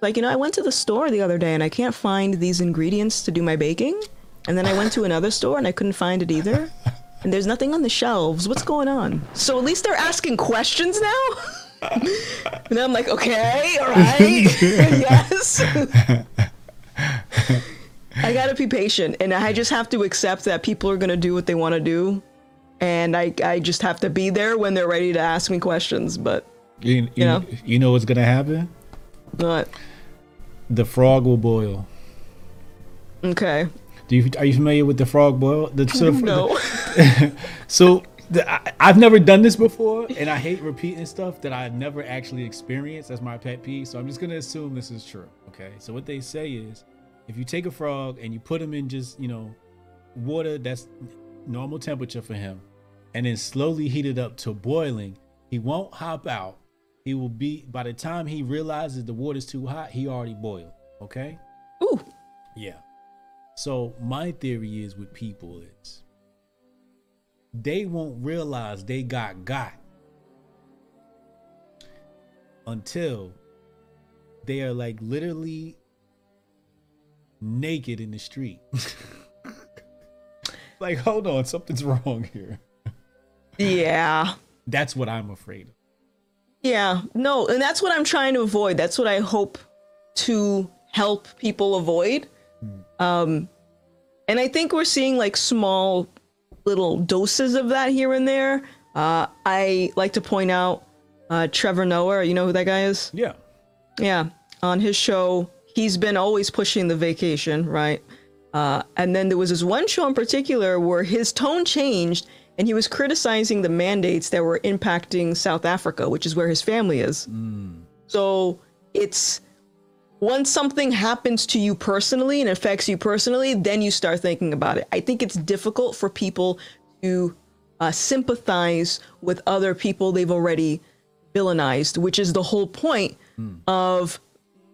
like you know, I went to the store the other day and I can't find these ingredients to do my baking, and then I went to another store and I couldn't find it either. And there's nothing on the shelves. What's going on? So at least they're asking questions now. and I'm like, okay, all right, yes. I gotta be patient, and I just have to accept that people are gonna do what they want to do, and I I just have to be there when they're ready to ask me questions. But You, you, know? you know what's gonna happen? not The frog will boil. okay. Do you are you familiar with the frog boil? The, so the- No. So the, I, I've never done this before, and I hate repeating stuff that I've never actually experienced. That's my pet peeve. So I'm just gonna assume this is true. Okay. So what they say is, if you take a frog and you put him in just you know water that's normal temperature for him, and then slowly heat it up to boiling, he won't hop out. He will be by the time he realizes the water's too hot, he already boiled. Okay. Ooh. Yeah. So my theory is with people is they won't realize they got got until they are like literally naked in the street. like, hold on, something's wrong here. Yeah. That's what I'm afraid of. Yeah. No, and that's what I'm trying to avoid. That's what I hope to help people avoid. Um, and I think we're seeing like small little doses of that here and there. Uh, I like to point out uh, Trevor Noah. You know who that guy is? Yeah. Yeah, on his show, he's been always pushing the vacation, right? Uh, and then there was this one show in particular where his tone changed and he was criticizing the mandates that were impacting South Africa, which is where his family is. So it's once something happens to you personally and affects you personally, then you start thinking about it. I think it's difficult for people to uh, sympathize with other people they've already villainized, which is the whole point of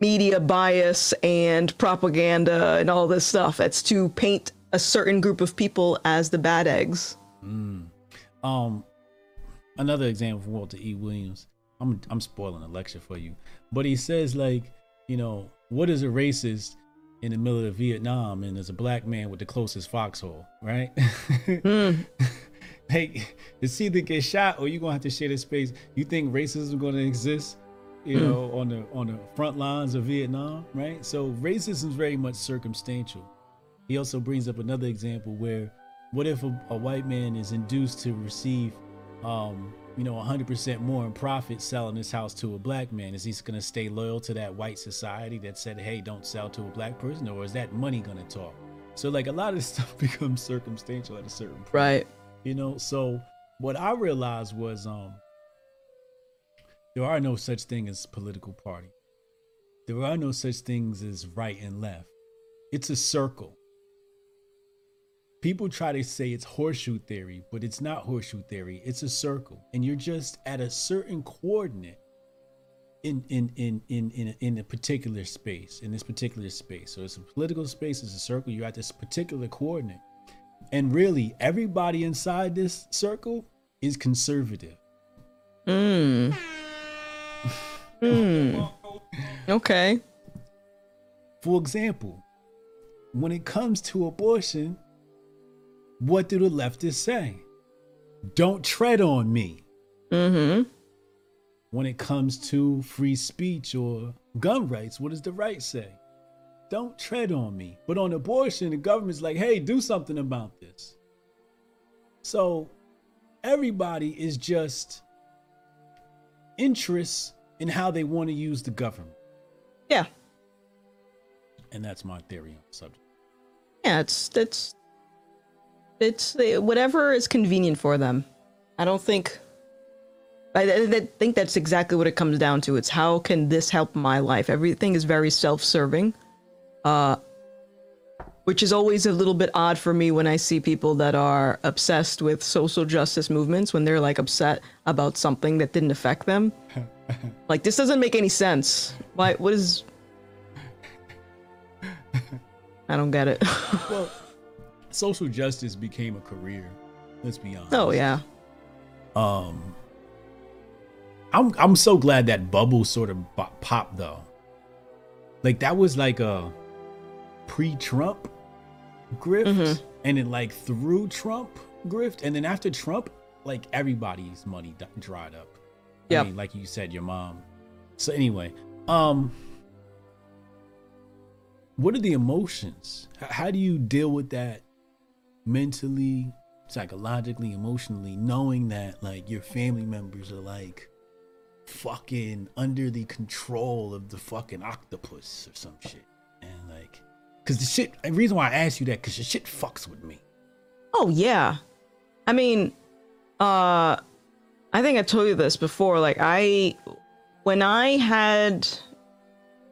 media bias and propaganda and all this stuff. It's to paint a certain group of people as the bad eggs. Um, another example from Walter E. Williams. I'm I'm spoiling a lecture for you, but he says like, you know, what is a racist in the middle of Vietnam and there's a black man with the closest foxhole, right? like, it's either get shot or you're gonna have to share the space. You think racism is gonna exist? You know, on the on the front lines of Vietnam, right? So racism is very much circumstantial. He also brings up another example where what if a, a white man is induced to receive um, you know, 100% more in profit selling this house to a black man? Is he going to stay loyal to that white society that said, hey, don't sell to a black person? Or is that money going to talk? So, like, a lot of stuff becomes circumstantial at a certain point. Right. You know, so what I realized was um there are no such thing as political party. There are no such things as right and left. It's a circle. People try to say it's horseshoe theory, but it's not horseshoe theory. It's a circle. And you're just at a certain coordinate in in in in in, in a particular space, in this particular space. So it's a political space, it's a circle, you're at this particular coordinate. And really, everybody inside this circle is conservative. Mm. Mm. Okay. For example, when it comes to abortion, what do the leftists say? Don't tread on me. Mm-hmm. When it comes to free speech or gun rights, what does the right say? Don't tread on me. But on abortion, the government's like, hey, do something about this. So everybody is just interests in how they want to use the government. Yeah. And that's my theory on the subject. Yeah, it's it's it's whatever is convenient for them. I don't think I, I, think that's exactly what it comes down to. It's how can this help my life? Everything is very self-serving. Uh which is always a little bit odd for me when I see people that are obsessed with social justice movements when they're like upset about something that didn't affect them. like this doesn't make any sense. Why what is I don't get it. well, social justice became a career. Let's be honest. Oh yeah. Um I'm I'm so glad that bubble sort of popped though. Like that was like a pre-Trump grift mm-hmm. and then like through Trump grift and then after Trump like everybody's money d- dried up. Yeah. I mean, like you said your mom. So anyway, um what are the emotions? How do you deal with that mentally, psychologically, emotionally knowing that like your family members are like fucking under the control of the fucking octopus or some shit? And like, cause the shit. The reason why I asked you that, cause the shit fucks with me. Oh yeah, I mean, uh, I think I told you this before. Like I, when I had,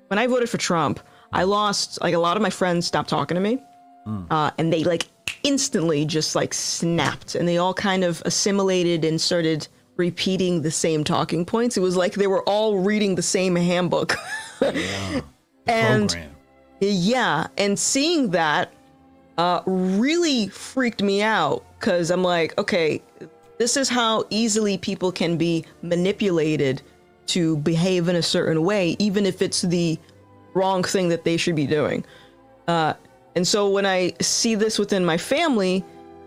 when I voted for Trump, I lost. Like a lot of my friends stopped talking to me, mm. uh, and they like instantly just like snapped, and they all kind of assimilated and started repeating the same talking points. It was like they were all reading the same handbook. yeah. and Program. Yeah, and seeing that uh, really freaked me out because I'm like, okay, this is how easily people can be manipulated to behave in a certain way, even if it's the wrong thing that they should be doing. Uh, and so when I see this within my family,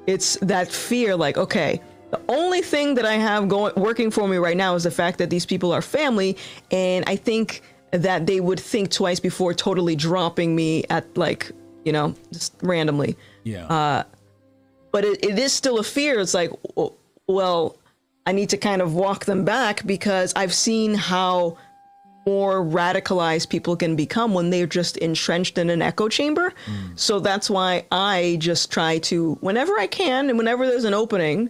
it's that fear like, okay, the only thing that I have going working for me right now is the fact that these people are family, and I think that they would think twice before totally dropping me at like you know just randomly. Yeah. Uh but it, it is still a fear. It's like well i need to kind of walk them back because i've seen how more radicalized people can become when they're just entrenched in an echo chamber mm. so that's why i just try to whenever i can and whenever there's an opening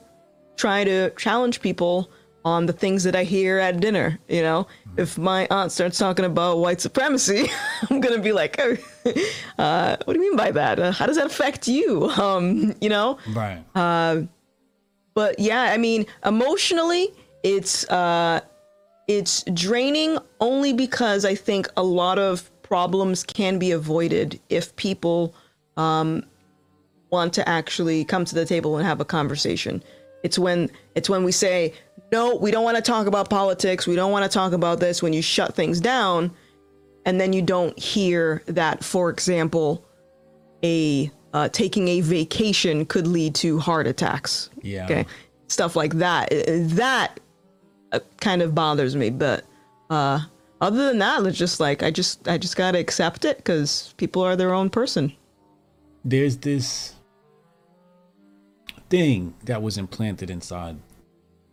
try to challenge people on the things that I hear at dinner. You know, if my aunt starts talking about white supremacy, I'm gonna be like, oh, uh, "What do you mean by that? Uh, how does that affect you?" Um, you know, right? Uh, but yeah, I mean, emotionally, it's uh, it's draining only because I think a lot of problems can be avoided if people um, want to actually come to the table and have a conversation. It's when it's when we say no, we don't want to talk about politics. We don't want to talk about this when you shut things down. And then you don't hear that, for example, a uh, taking a vacation could lead to heart attacks. Yeah. Okay. Stuff like that. That uh, kind of bothers me. But uh, other than that, it's just like I just I just gotta accept it because people are their own person. There's this thing that was implanted inside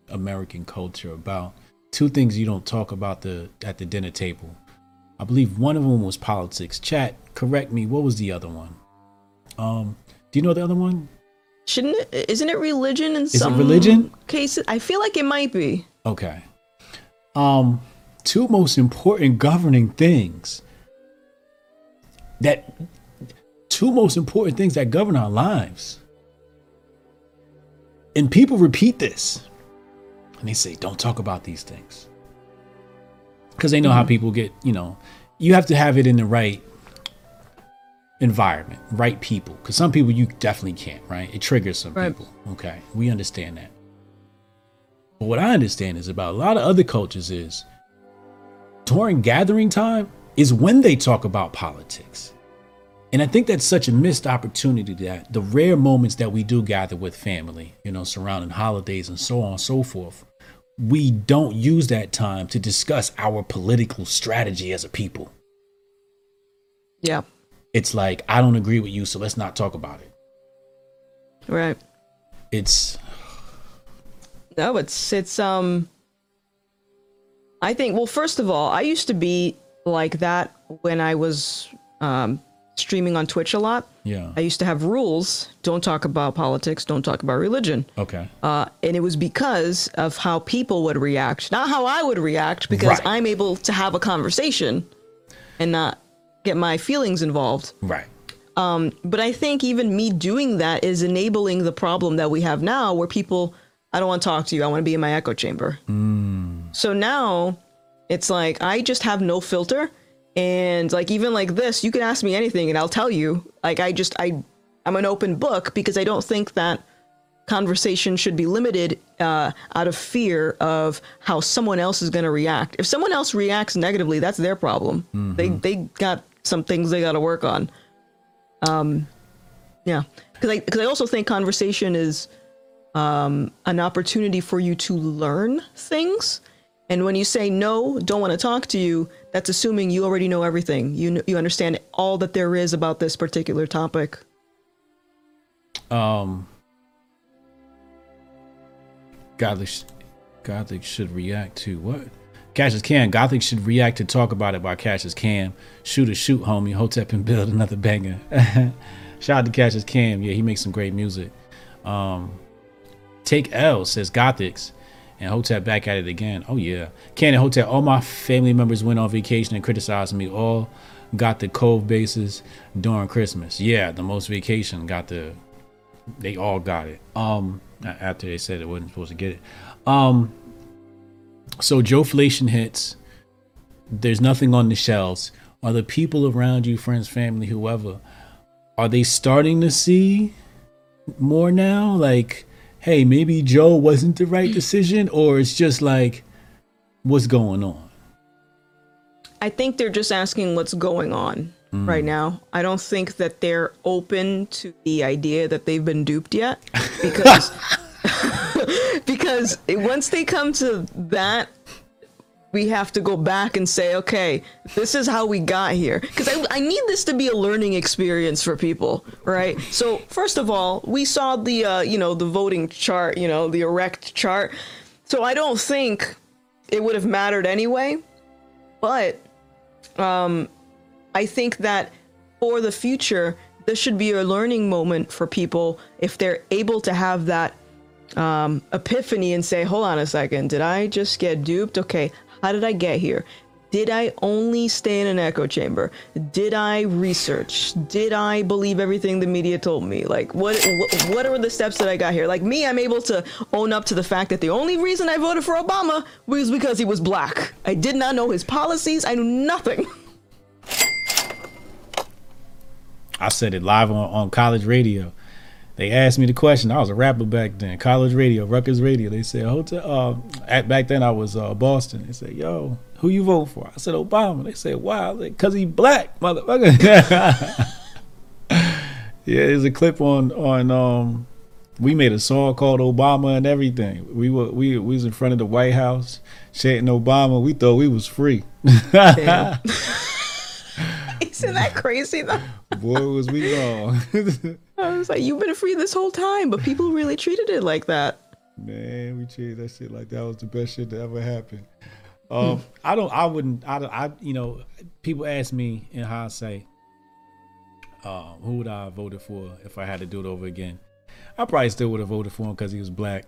American culture about two things you don't talk about the at the dinner table. I believe one of them was politics. Chat, correct me. What was the other one? Um, do you know the other one? Shouldn't it? Isn't it religion in it some religion? cases? I feel like it might be. Okay. Um, two most important governing things that two most important things that govern our lives. And people repeat this. And they say, don't talk about these things. Because they know how people get, you know, you have to have it in the right environment, right people. Because some people you definitely can't, right? It triggers some Right. people. Okay. We understand that. But what I understand is about a lot of other cultures is during gathering time is when they talk about politics. And I think that's such a missed opportunity that the rare moments that we do gather with family, you know, surrounding holidays and so on and so forth, we don't use that time to discuss our political strategy as a people. Yeah. It's like, I don't agree with you, so let's not talk about it. Right. It's No, it's it's um I think well first of all, I used to be like that when I was um streaming on Twitch a lot. yeah. I used to have rules, don't talk about politics, don't talk about religion. Okay. Uh, and it was because of how people would react, not how I would react, because Right. I'm able to have a conversation and not get my feelings involved. Right. Um, but I think even me doing that is enabling the problem that we have now where people, I don't want to talk to you. I want to be in my echo chamber. So now it's like I just have no filter. And like even like this, you can ask me anything and I'll tell you. Like I just I I'm an open book because I don't think that conversation should be limited uh, out of fear of how someone else is going to react. If someone else reacts negatively, that's their problem. They they got some things they got to work on. Um, yeah, because I because I also think conversation is um, an opportunity for you to learn things. And when you say no, don't want to talk to you, that's assuming you already know everything. You you understand all that there is about this particular topic. Um, sh- Gothix should react to what? Cassius Cam. Gothix should react to talk about it by Cassius Cam. Shoot a shoot, homie. Hotep and build another banger. Shout out to Cassius Cam. Yeah, he makes some great music. Um, Take L says Gothix. And Hotep back at it again. Oh yeah. Cannon Hotep. All my family members went on vacation and criticized me. All got the cove bases during Christmas. Yeah, the most vacation got the they all got it. Um, after they said it wasn't supposed to get it. Um, so Joeflation hits. There's nothing on the shelves. Are the people around you, friends, family, whoever, are they starting to see more now? Like, hey, maybe Joe wasn't the right decision, or it's just like, what's going on? I think they're just asking what's going on mm. right now. I don't think that they're open to the idea that they've been duped yet because because once they come to that we have to go back and say, okay, this is how we got here. Because I, I need this to be a learning experience for people, right? So first of all, we saw the uh, you know the voting chart, you know the erect chart. So I don't think it would have mattered anyway. But um, I think that for the future, this should be a learning moment for people if they're able to have that um, epiphany and say, hold on a second, did I just get duped? Okay, how did I get here? Did I only stay in an echo chamber? Did I research? Did I believe everything the media told me? Like, what, what what are the steps that I got here? Like me, I'm able to own up to the fact that the only reason I voted for Obama was because he was black. I did not know his policies. I knew nothing. I said it live on, on college radio. They asked me the question. I was a rapper back then. College radio, Rutgers radio. They said, "Hotel." Uh, at, back then, I was uh, Boston. They said, "Yo, who you vote for?" I said, "Obama." They said, "Why?" "Wow," because he black, motherfucker. yeah, there's a clip on on. Um, we made a song called Obama and everything. We were we, we was in front of the White House chanting Obama. We thought we was free. Isn't that crazy though? Boy, was we wrong. I was like, you've been free this whole time, but people really treated it like that. Man, we treated that shit like that was the best shit that ever happened. Um, I don't. I wouldn't. I. don't- I. You know, people ask me in hindsight, uh, who would I have voted for if I had to do it over again? I probably still would have voted for him because he was black.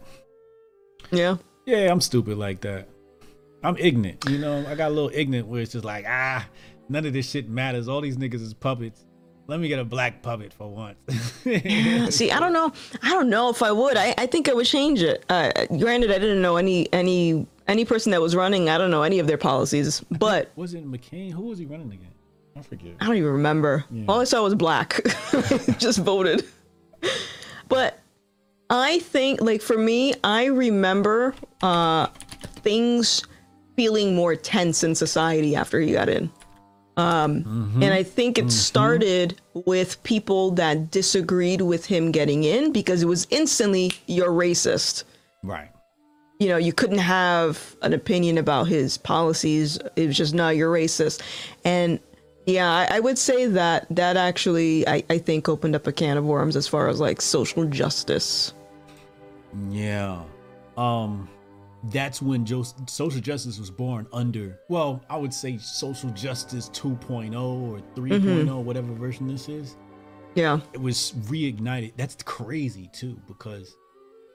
Yeah. Yeah, I'm stupid like that. I'm ignorant. You know, I got a little ignorant where it's just like, ah, none of this shit matters. All these niggas is puppets. Let me get a black puppet for once. See, I don't know. I don't know if I would. I, I think I would change it. Uh, granted, I didn't know any any any person that was running. I don't know any of their policies, but was it McCain? Who was he running against? I forget. I don't even remember. All I saw was black. Just voted. But I think, like for me, I remember uh, things feeling more tense in society after he got in. Um, And I think it started with people that disagreed with him getting in because it was instantly you're racist Right. you know, you couldn't have an opinion about his policies. It was just, no, you're racist. And yeah, I, I would say that that actually, I, I think, opened up a can of worms as far as like social justice. Yeah. Um that's when social justice was born under well, I would say social justice 2.0 or 3.0 whatever version this is. Yeah. It was reignited. That's crazy too because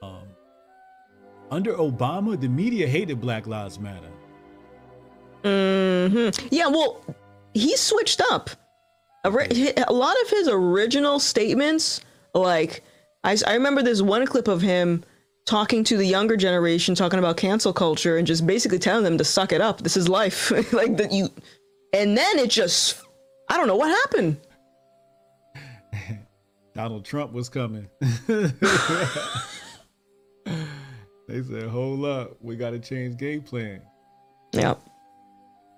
um under Obama, the media hated Black Lives Matter. hmm Yeah, well, he switched up. A, a lot of his original statements, like, I, I remember this one clip of him talking to the younger generation, talking about cancel culture, and just basically telling them to suck it up. This is life. like, that you. And then it just. I don't know what happened. Donald Trump was coming. they said, "Hold up, we got to change game plan." Yep.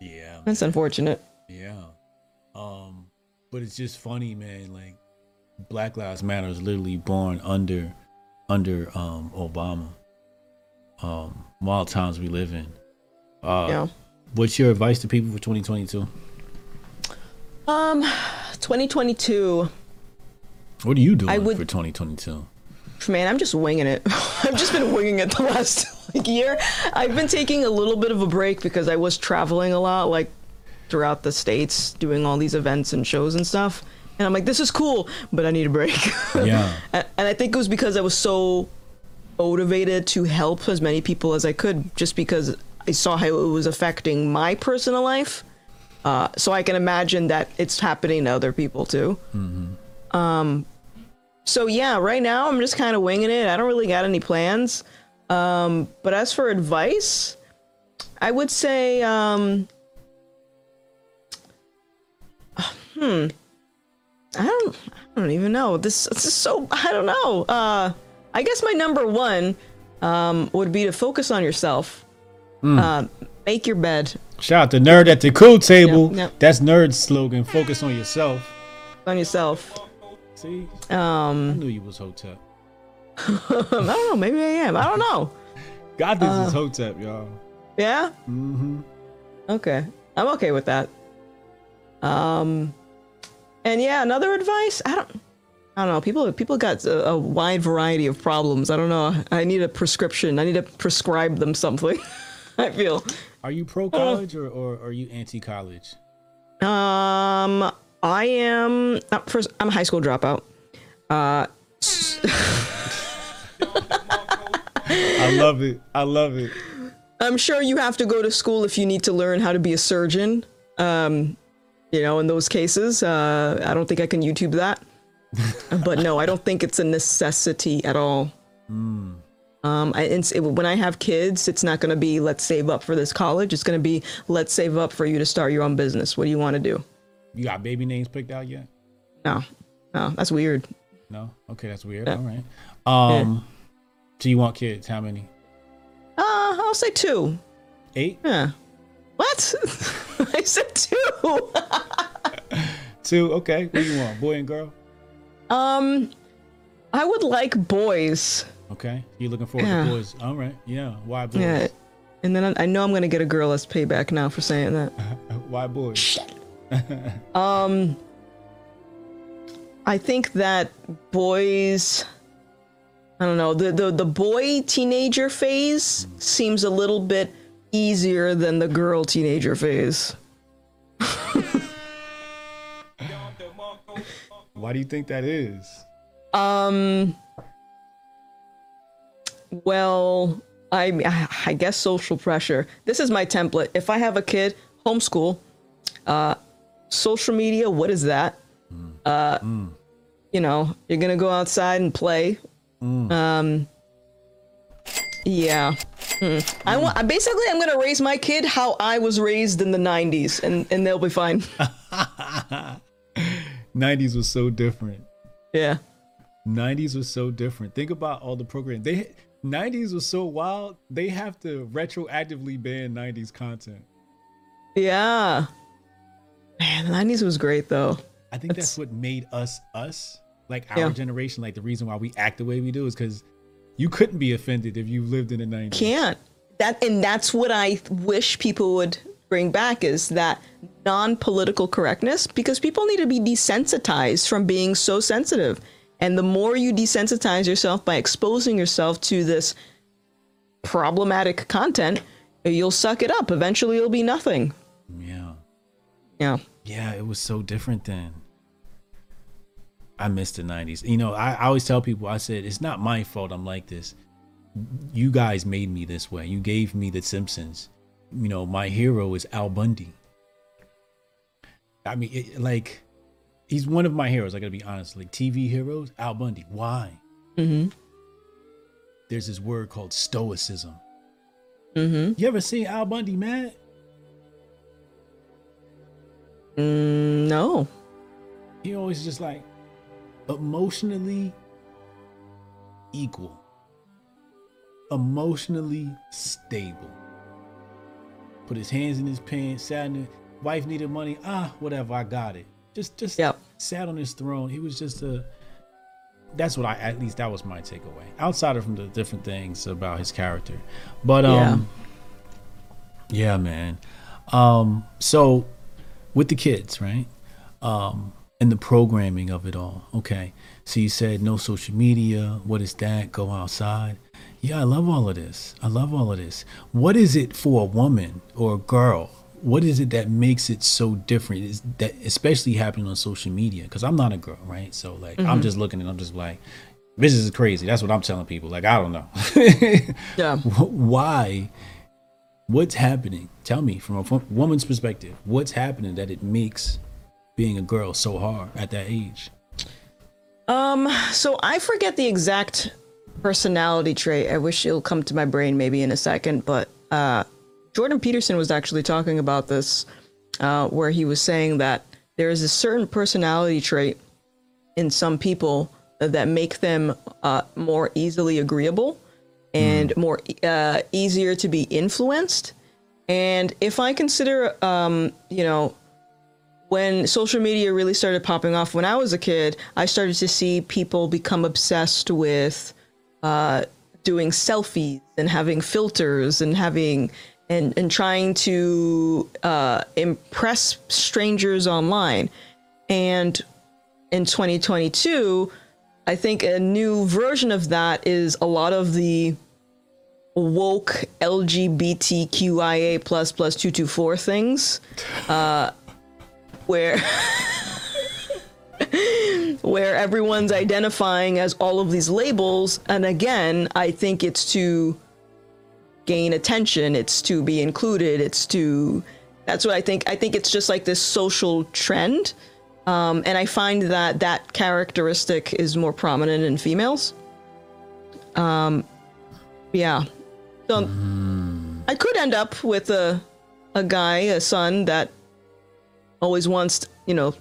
Yeah, that's unfortunate. yeah. Um, but it's just funny, man. Like Black Lives Matter is literally born under under um Obama. Um, wild times we live in. Uh, Yeah. What's your advice to people for 2022? Um, 2022. What are you doing would- for 2022? Man, I'm just winging it. I've just been winging it the last like, year. I've been taking a little bit of a break because I was traveling a lot, like throughout the states, doing all these events and shows and stuff. And I'm like, this is cool, but I need a break. Yeah. and and I think it was because I was so motivated to help as many people as I could, just because I saw how it was affecting my personal life. Uh, so I can imagine that it's happening to other people too. Hmm. Um, so yeah, right now I'm just kind of winging it. I don't really got any plans. Um, but as for advice, I would say, um, hmm, I don't, I don't even know. This, this is so, I don't know. Uh, I guess my number one, um, would be to focus on yourself. Uh, make your bed. Shout out to Nerd at the Cool Table. Yep, yep. That's Nerd's slogan. Focus on yourself. On yourself. See, I Um, knew you was Hotep. I don't know. Maybe I am. I don't know. God, this Uh, is Hotep, y'all. Yeah. Mm-hmm. Okay. I'm okay with that. Um and yeah, another advice, I don't I don't know. People people got a, a wide variety of problems. I don't know. I need a prescription. I need to prescribe them something. I feel. Are you pro college or, or are you anti college? Um I am uh, first I'm a high school dropout. Uh I love it. I love it. I'm sure you have to go to school if you need to learn how to be a surgeon. Um, you know, in those cases, uh, I don't think I can YouTube that. but no, I don't think it's a necessity at all. Um, I, it, when I have kids, it's not going to be let's save up for this college. It's going to be let's save up for you to start your own business. What do you want to do? You got baby names picked out yet? No, no, that's weird. No? Okay, that's weird. Yeah. All right. Um, so you want kids? How many? Uh, I'll say two. Eight? Yeah. What? I said two. Two? Okay. What do you want? Boy and girl? um, I would like boys. Okay. You looking forward Yeah. to boys? All right. Yeah. Why boys? Yeah. And then I I know I'm gonna get a girl as payback now for saying that. Why boys? Um, I think that boys I don't know. The the the boy teenager phase seems a little bit easier than the girl teenager phase. Why do you think that is? Um. Well, I I guess social pressure. This is my template. If I have a kid, homeschool, uh, social media. What is that? Uh, you know, you're gonna go outside and play. Um. Yeah. Hmm. I want. Basically, I'm gonna raise my kid how I was raised in the '90s, and and they'll be fine. 90s was so different. yeah. 90s was so different. Think about all the programs. They 90s was so wild. They have to retroactively ban 90s content. Yeah. Man, the 90s was great though. I think that's, That's- what made us us. Like our Yeah. generation, like the reason why we act the way we do is because you couldn't be offended if you lived in the 90s. Can't. That and that's what I wish people would bring back is that non-political correctness because people need to be desensitized from being so sensitive. And the more you desensitize yourself by exposing yourself to this problematic content, you'll suck it up. Eventually it'll be nothing. Yeah. Yeah. Yeah, it was so different then. I miss the 90s. You know, I, I always tell people, I said, it's not my fault I'm like this. You guys made me this way. You gave me The Simpsons. You know, my hero is Al Bundy. I mean, it, like, he's one of my heroes. I gotta be honest. Like, TV heroes, Al Bundy. Why? Mm-hmm. There's this word called stoicism. Mm-hmm. You ever seen Al Bundy mad? Mm, no. he always just like emotionally equal emotionally stable. Put his hands in his pants sat in the wife needed money. Ah whatever i got it. Just just Yep. sat on his throne. He was just a that's what i at least that was my takeaway. Outside of from the different things about his character. But um yeah man. Um so with the kids right? Um and the programming of it all okay? So you said no social media what is that? Go outside. Yeah i love all of this. I love all of this. What is it for a woman or a girl? What is it that makes it so different? Is that especially happening on social media? Because i'm not a girl right? So like i'm mm-hmm. just looking and i'm just like this is crazy. That's what i'm telling people. Like i don't know. Yeah. Why? What's happening? Tell me from a woman's perspective. What's happening that it makes being a girl so hard at that age Um, so I forget the exact personality trait. I wish it'll come to my brain maybe in a second, but uh Jordan Peterson was actually talking about this, uh, where he was saying that there is a certain personality trait in some people that make them uh, more easily agreeable and more uh, easier to be influenced. And if I consider, um, you know, when social media really started popping off when I was a kid, I started to see people become obsessed with uh, doing selfies and having filters and having and and trying to uh, impress strangers online. And in 2022, I think a new version of that is a lot of the woke LGBTQIA plus plus two two four things, uh, where where everyone's identifying as all of these labels, and again, I think it's to gain attention, it's to be included, it's to that's what I think. I think it's just like this social trend. Um, and I find that that characteristic is more prominent in females. Um, yeah. So I could end up with a a guy, a son that always wants, you know,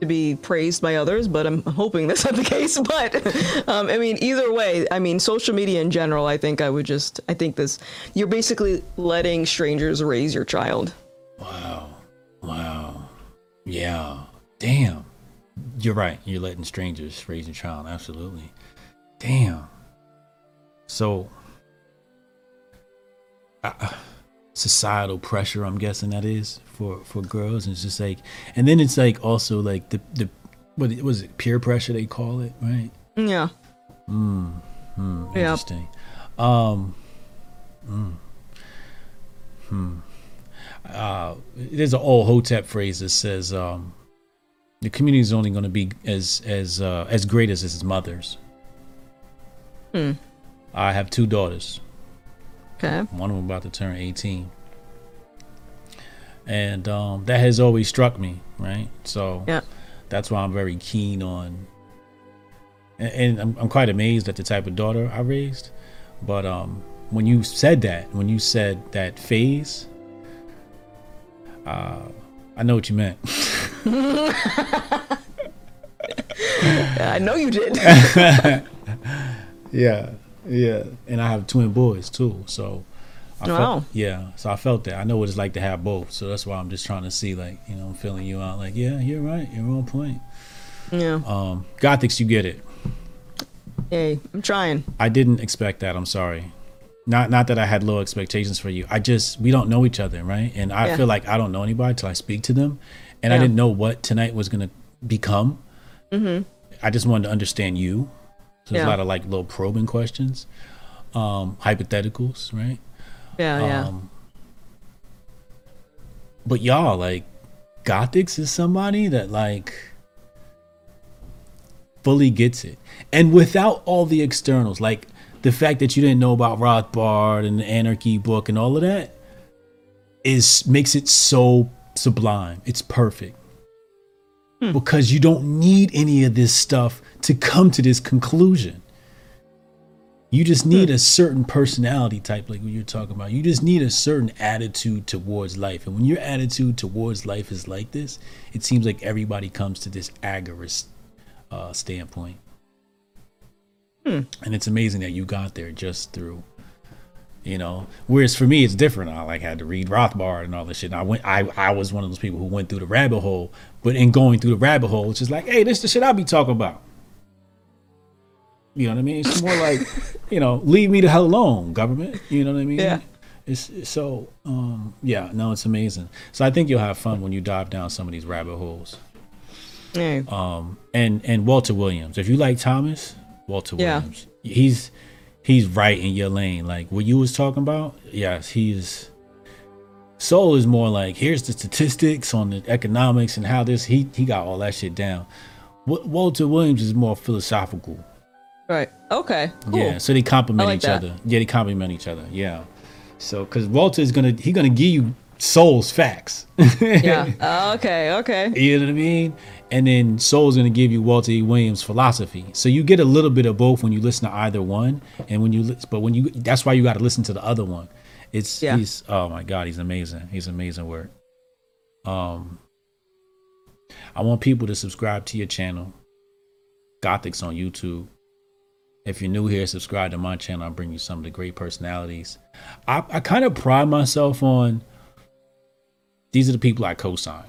to be praised by others, but I'm hoping that's not the case. But um, I mean, either way, I mean, social media in general, I think I would just, I think this, you're basically letting strangers raise your child. Wow. Wow. Yeah. Damn. You're right. You're letting strangers raise your child. Absolutely. Damn. So, uh, societal pressure, I'm guessing that is for for girls. And it's just like, and then it's like also like the the what was it? Peer pressure they call it, right? Yeah. Hmm. Yep. Interesting. Um. mm, Hmm. Uh, there's an old Hotep phrase that says, um, "The community is only going to be as as uh, as great as its mothers." Hmm. I have two daughters. Okay. One of them about to turn 18. And um, that has always struck me, right? So Yeah. that's why I'm very keen on. And, and I'm, I'm quite amazed at the type of daughter I raised. But um, when you said that, when you said that phase, uh, I know what you meant. I know you did. Yeah, yeah. And I have twin boys too, so I Wow. felt, yeah. So I felt that. I know what it's like to have both. So that's why I'm just trying to see, like, you know, I'm feeling you out. Like, yeah, you're right. You're on point. yeah. Um, Gothix, you get it. Hey, I'm trying. I didn't expect that. I'm sorry. Not not that I had low expectations for you. I just we don't know each other, right? And I Yeah. feel like I don't know anybody till I speak to them, and I didn't know what tonight was gonna become. Mm-hmm. I just wanted to understand you. So there's Yeah. a lot of like little probing questions, um, hypotheticals, right? Yeah, yeah. Um, but y'all, like, Gothix is somebody that like fully gets it, and without all the externals, like the fact that you didn't know about Rothbard and the Anarchy book and all of that, is makes it so sublime. It's perfect because you don't need any of this stuff to come to this conclusion. You just need a certain personality type, like what you're talking about. You just need a certain attitude towards life. And when your attitude towards life is like this, it seems like everybody comes to this agorist uh, standpoint. And it's amazing that you got there just through, you know. Whereas for me, it's different. I like had to read Rothbard and all this shit. And I went, I, I was one of those people who went through the rabbit hole. But in going through the rabbit hole, it's just like, hey, this is the shit I be talking about. You know what I mean? It's more like, you know, leave me the hell alone, government. You know what I mean? Yeah. It's it's so um yeah, no, it's amazing. So I think you'll have fun when you dive down some of these rabbit holes. Hey. Um and and Walter Williams. If you like Thomas, Walter Yeah. Williams. He's he's right in your lane. Like what you was talking about, yes, he's Sowell is more like here's the statistics on the economics and how this he he got all that shit down. Wa- Walter Williams is more philosophical. Right. Okay. Cool. Yeah, so they complement like each that. other. Yeah, they complement each other. Yeah. So, because Walter is gonna he gonna give you Sowell's facts. yeah. Uh, okay. Okay. you know what I mean? And then Sowell's gonna give you Walter E. Williams' philosophy. So you get a little bit of both when you listen to either one. And when you but when you that's why you got to listen to the other one. It's Yeah. he's oh my god, he's amazing. He's amazing work. Um, I want people to subscribe to your channel, Gothix on YouTube. If you're new here, subscribe to my channel. I'll bring you some of the great personalities. I, I kind of pride myself on these are the people I co-sign.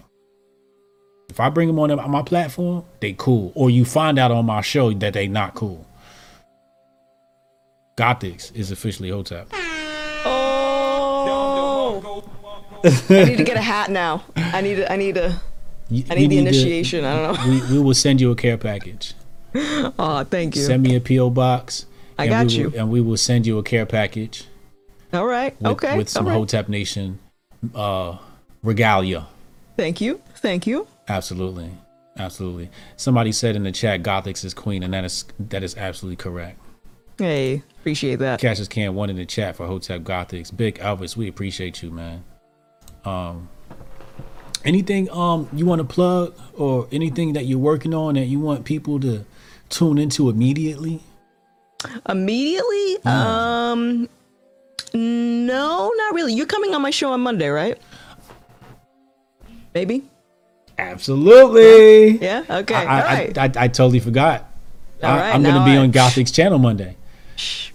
If I bring them on my platform, they cool. Or you find out on my show that they not cool. Gothix is officially Hotep. Oh. I need to get a hat now. I need. I need. You- I we need the initiation. I don't know. we, we will send you a care package. Oh, thank you. Send me a PO box. I got you. will- and we will send you a care package All right. with, okay. with some right. Hotep Nation uh, regalia. Thank you. Thank you. Absolutely, absolutely. Somebody said in the chat, "Gothix is queen," and that is that is absolutely correct. Hey, appreciate that. Cassius can one in the chat for Hotep Gothix. Big Elvis, we appreciate you, man. Um, anything um you want to plug or anything that you're working on that you want people to tune into immediately? Immediately? Hmm. Um, no, not really. You're coming on my show on Monday, right? Maybe. Absolutely. Yeah. Okay. I, all I, right. I, I totally forgot. All I, I'm gonna be I- on Gothix channel Monday.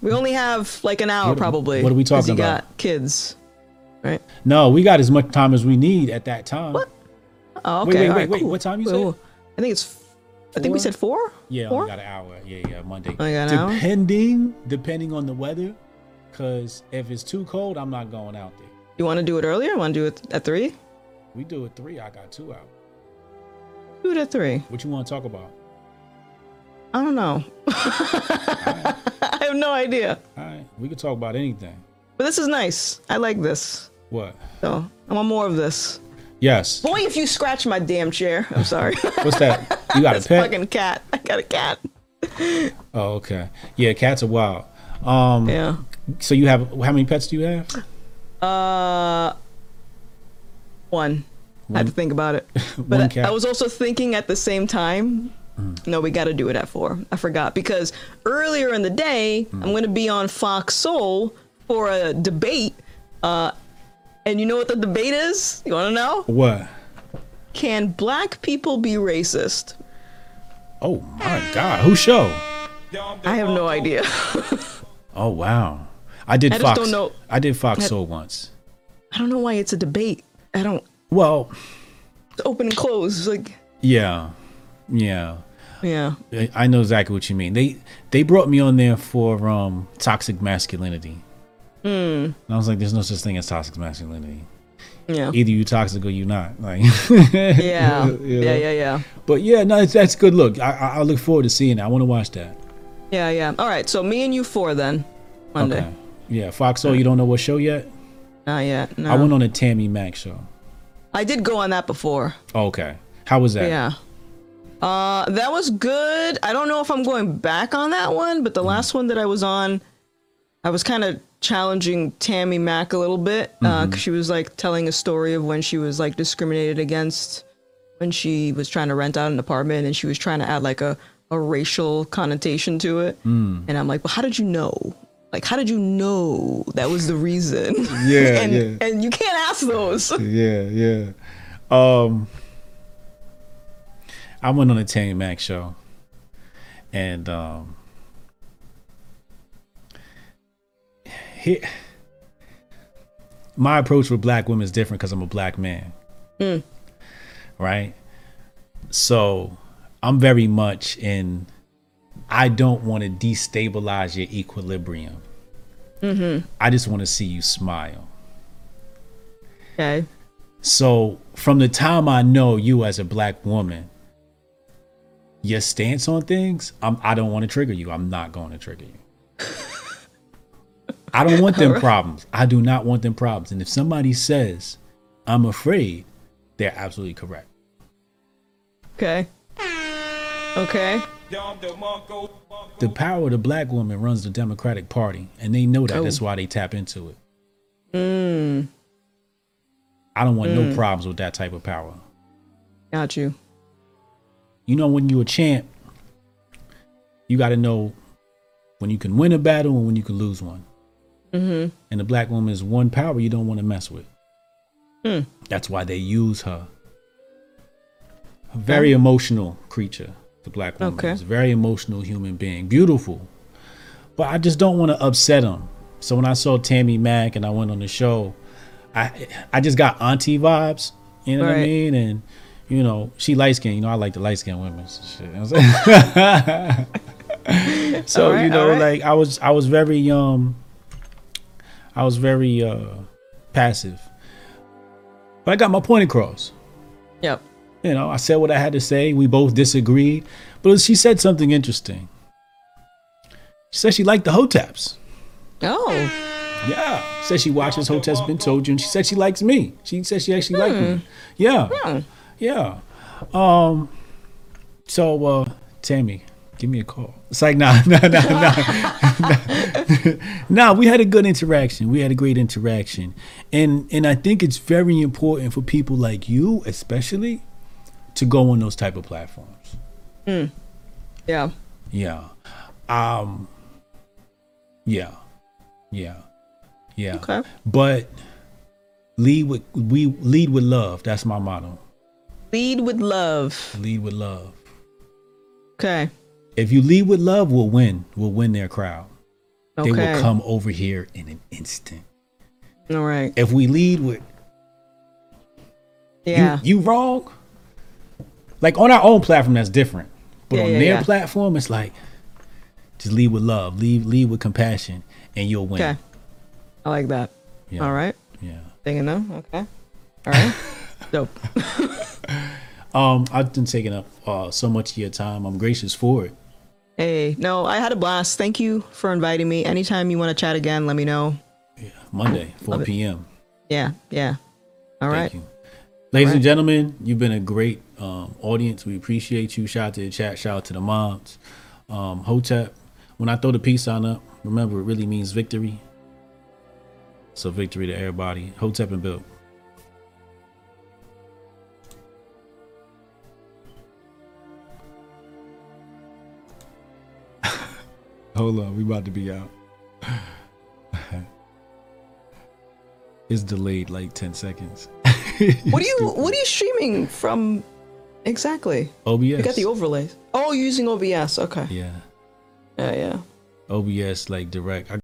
we only have like an hour, What- probably. what are we talking about? got kids, right? No, we got as much time as we need at that time. What? Oh, okay. wait, wait, right, wait, cool. what time you Wait, said? wait. I think it's. I think we said four. Yeah, Four? we got an hour. Yeah, yeah, Monday. Only got an hour? depending, depending on the weather, because if it's too cold, I'm not going out there. You want to do it earlier? Want to do it at three? We do it three. I got two out. Do it at three. What you want to talk about? I don't know. I have no idea. All right, we can talk about anything. But this is nice. I like this. What? So I want more of this. Yes. Boy, if you scratch my damn chair. I'm sorry. What's that? You got a pet? fucking cat. I got a cat. Oh, okay. Yeah, cats are wild. Um, Yeah. so you have how many pets do you have? Uh, one. I had to think about it. But One I- cat. I was also thinking at the same time. No, we got to do it at four. I forgot because earlier in the day I'm going to be on Fox Soul for a debate. Uh, and you know what the debate is? You want to know? What? Can black people be racist? Oh my God! Who show? I have no idea. Oh wow! I did I Fox. don't know- I did Fox Soul once. I don't know why it's a debate. I don't. Well, open and close. Like, yeah, yeah. yeah. I- I know exactly what you mean. They they brought me on there for um toxic masculinity. Hmm. And I was like, "There's no such thing as toxic masculinity. Yeah. Either you toxic or you not." Like, Yeah. You know? Yeah. Yeah. Yeah. But yeah, no, it's, that's good. Look, I, I I look forward to seeing it. I want to watch that. Yeah. Yeah. All right. So me and you four then. Monday. Okay. Yeah, Fox Soul. You don't know what show yet? Not yet. No. I went on a Tammi Mac show. I did go on that before. Okay. How was that? Yeah. Uh, that was good. I don't know if I'm going back on that one, but the Mm-hmm. last one that I was on, I was kind of challenging Tammi Mac a little bit because Mm-hmm. she was like telling a story of when she was like discriminated against when she was trying to rent out an apartment and she was trying to add like a, a racial connotation to it. Mm. And I'm like, well, how did you know? Like, how did you know that was the reason? Yeah, and, yeah. and you can't ask those. Yeah, yeah. Um, I went on a Tammi Mac show, and um, my approach with black women is different because I'm a black man, mm. right? So I'm very much in. I don't want to destabilize your equilibrium. Mm-hmm. I just want to see you smile. Okay. So from the time I know you as a black woman, your stance on things, I'm, I don't want to trigger you. I'm not going to trigger you. I don't want them problems. I do not want them problems. And if somebody says I'm afraid, they're absolutely correct. Okay. Okay. The power of the black woman runs the Democratic Party, and they know that. Oh. That's why they tap into it. Mm. I don't want no mm. problems with that type of power. Got you. you know when you're a champ you got to know when you can win a battle and when you can lose one mm-hmm. and the black woman is one power you don't want to mess with that's why they use her a very emotional creature the black woman Okay. is very emotional human being beautiful but i just don't want to upset them so when i saw tammi mac and i went on the show i i just got auntie vibes you know what i mean and you know, she light skinned. You know, I like the light skinned women. and Shit. You know what I'm saying? so All right, you know, right. like I was, I was very, um, I was very uh passive, but I got my point across. Yep. You know, I said what I had to say. We both disagreed, but she said something interesting. She said she liked the Hoteps. Oh. Yeah. Said she watches Hoteps Been Told You, and she said she likes me. She said she actually liked me. Yeah. Hmm. Yeah. Um. So, uh, Tammi, give me a call. It's like, nah, nah, nah, nah. nah, we had a good interaction. We had a great interaction, and and I think it's very important for people like you, especially, to go on those type of platforms. Yeah. Yeah. Um. Yeah. Yeah. Yeah. Okay. But lead with we lead with love. That's my motto. Lead with love. Lead with love. Okay. If you lead with love, we'll win. We'll win their crowd. Okay. They will come over here in an instant. All right. If we lead with Yeah. you, you wrong, like on our own platform, that's different. But Yeah, on yeah, their yeah. platform, it's like just lead with love, lead lead with compassion, and you'll win. okay. I like that. Yeah. All right. Yeah. Thinking though. Okay. All right. Dope. Um, I've been taking up uh, so much of your time. I'm gracious for it. Hey, no, I had a blast. Thank you for inviting me. Anytime you want to chat again, let me know. Yeah, Monday, 4 Love it. p.m. Yeah, yeah. All right. Thank you. Ladies All and gentlemen, you've been a great um, audience. We appreciate you. Shout out to the chat. Shout out to the moms. Um, Hotep, when I throw the peace sign up, remember it really means victory. So victory to everybody. Hotep and Bill. Hold on, we about to be out. it's delayed like 10 seconds. What are you what are you streaming from exactly? OBS. You got the overlays. Oh, you're using OBS. Okay. yeah. Yeah, yeah. OBS like direct. I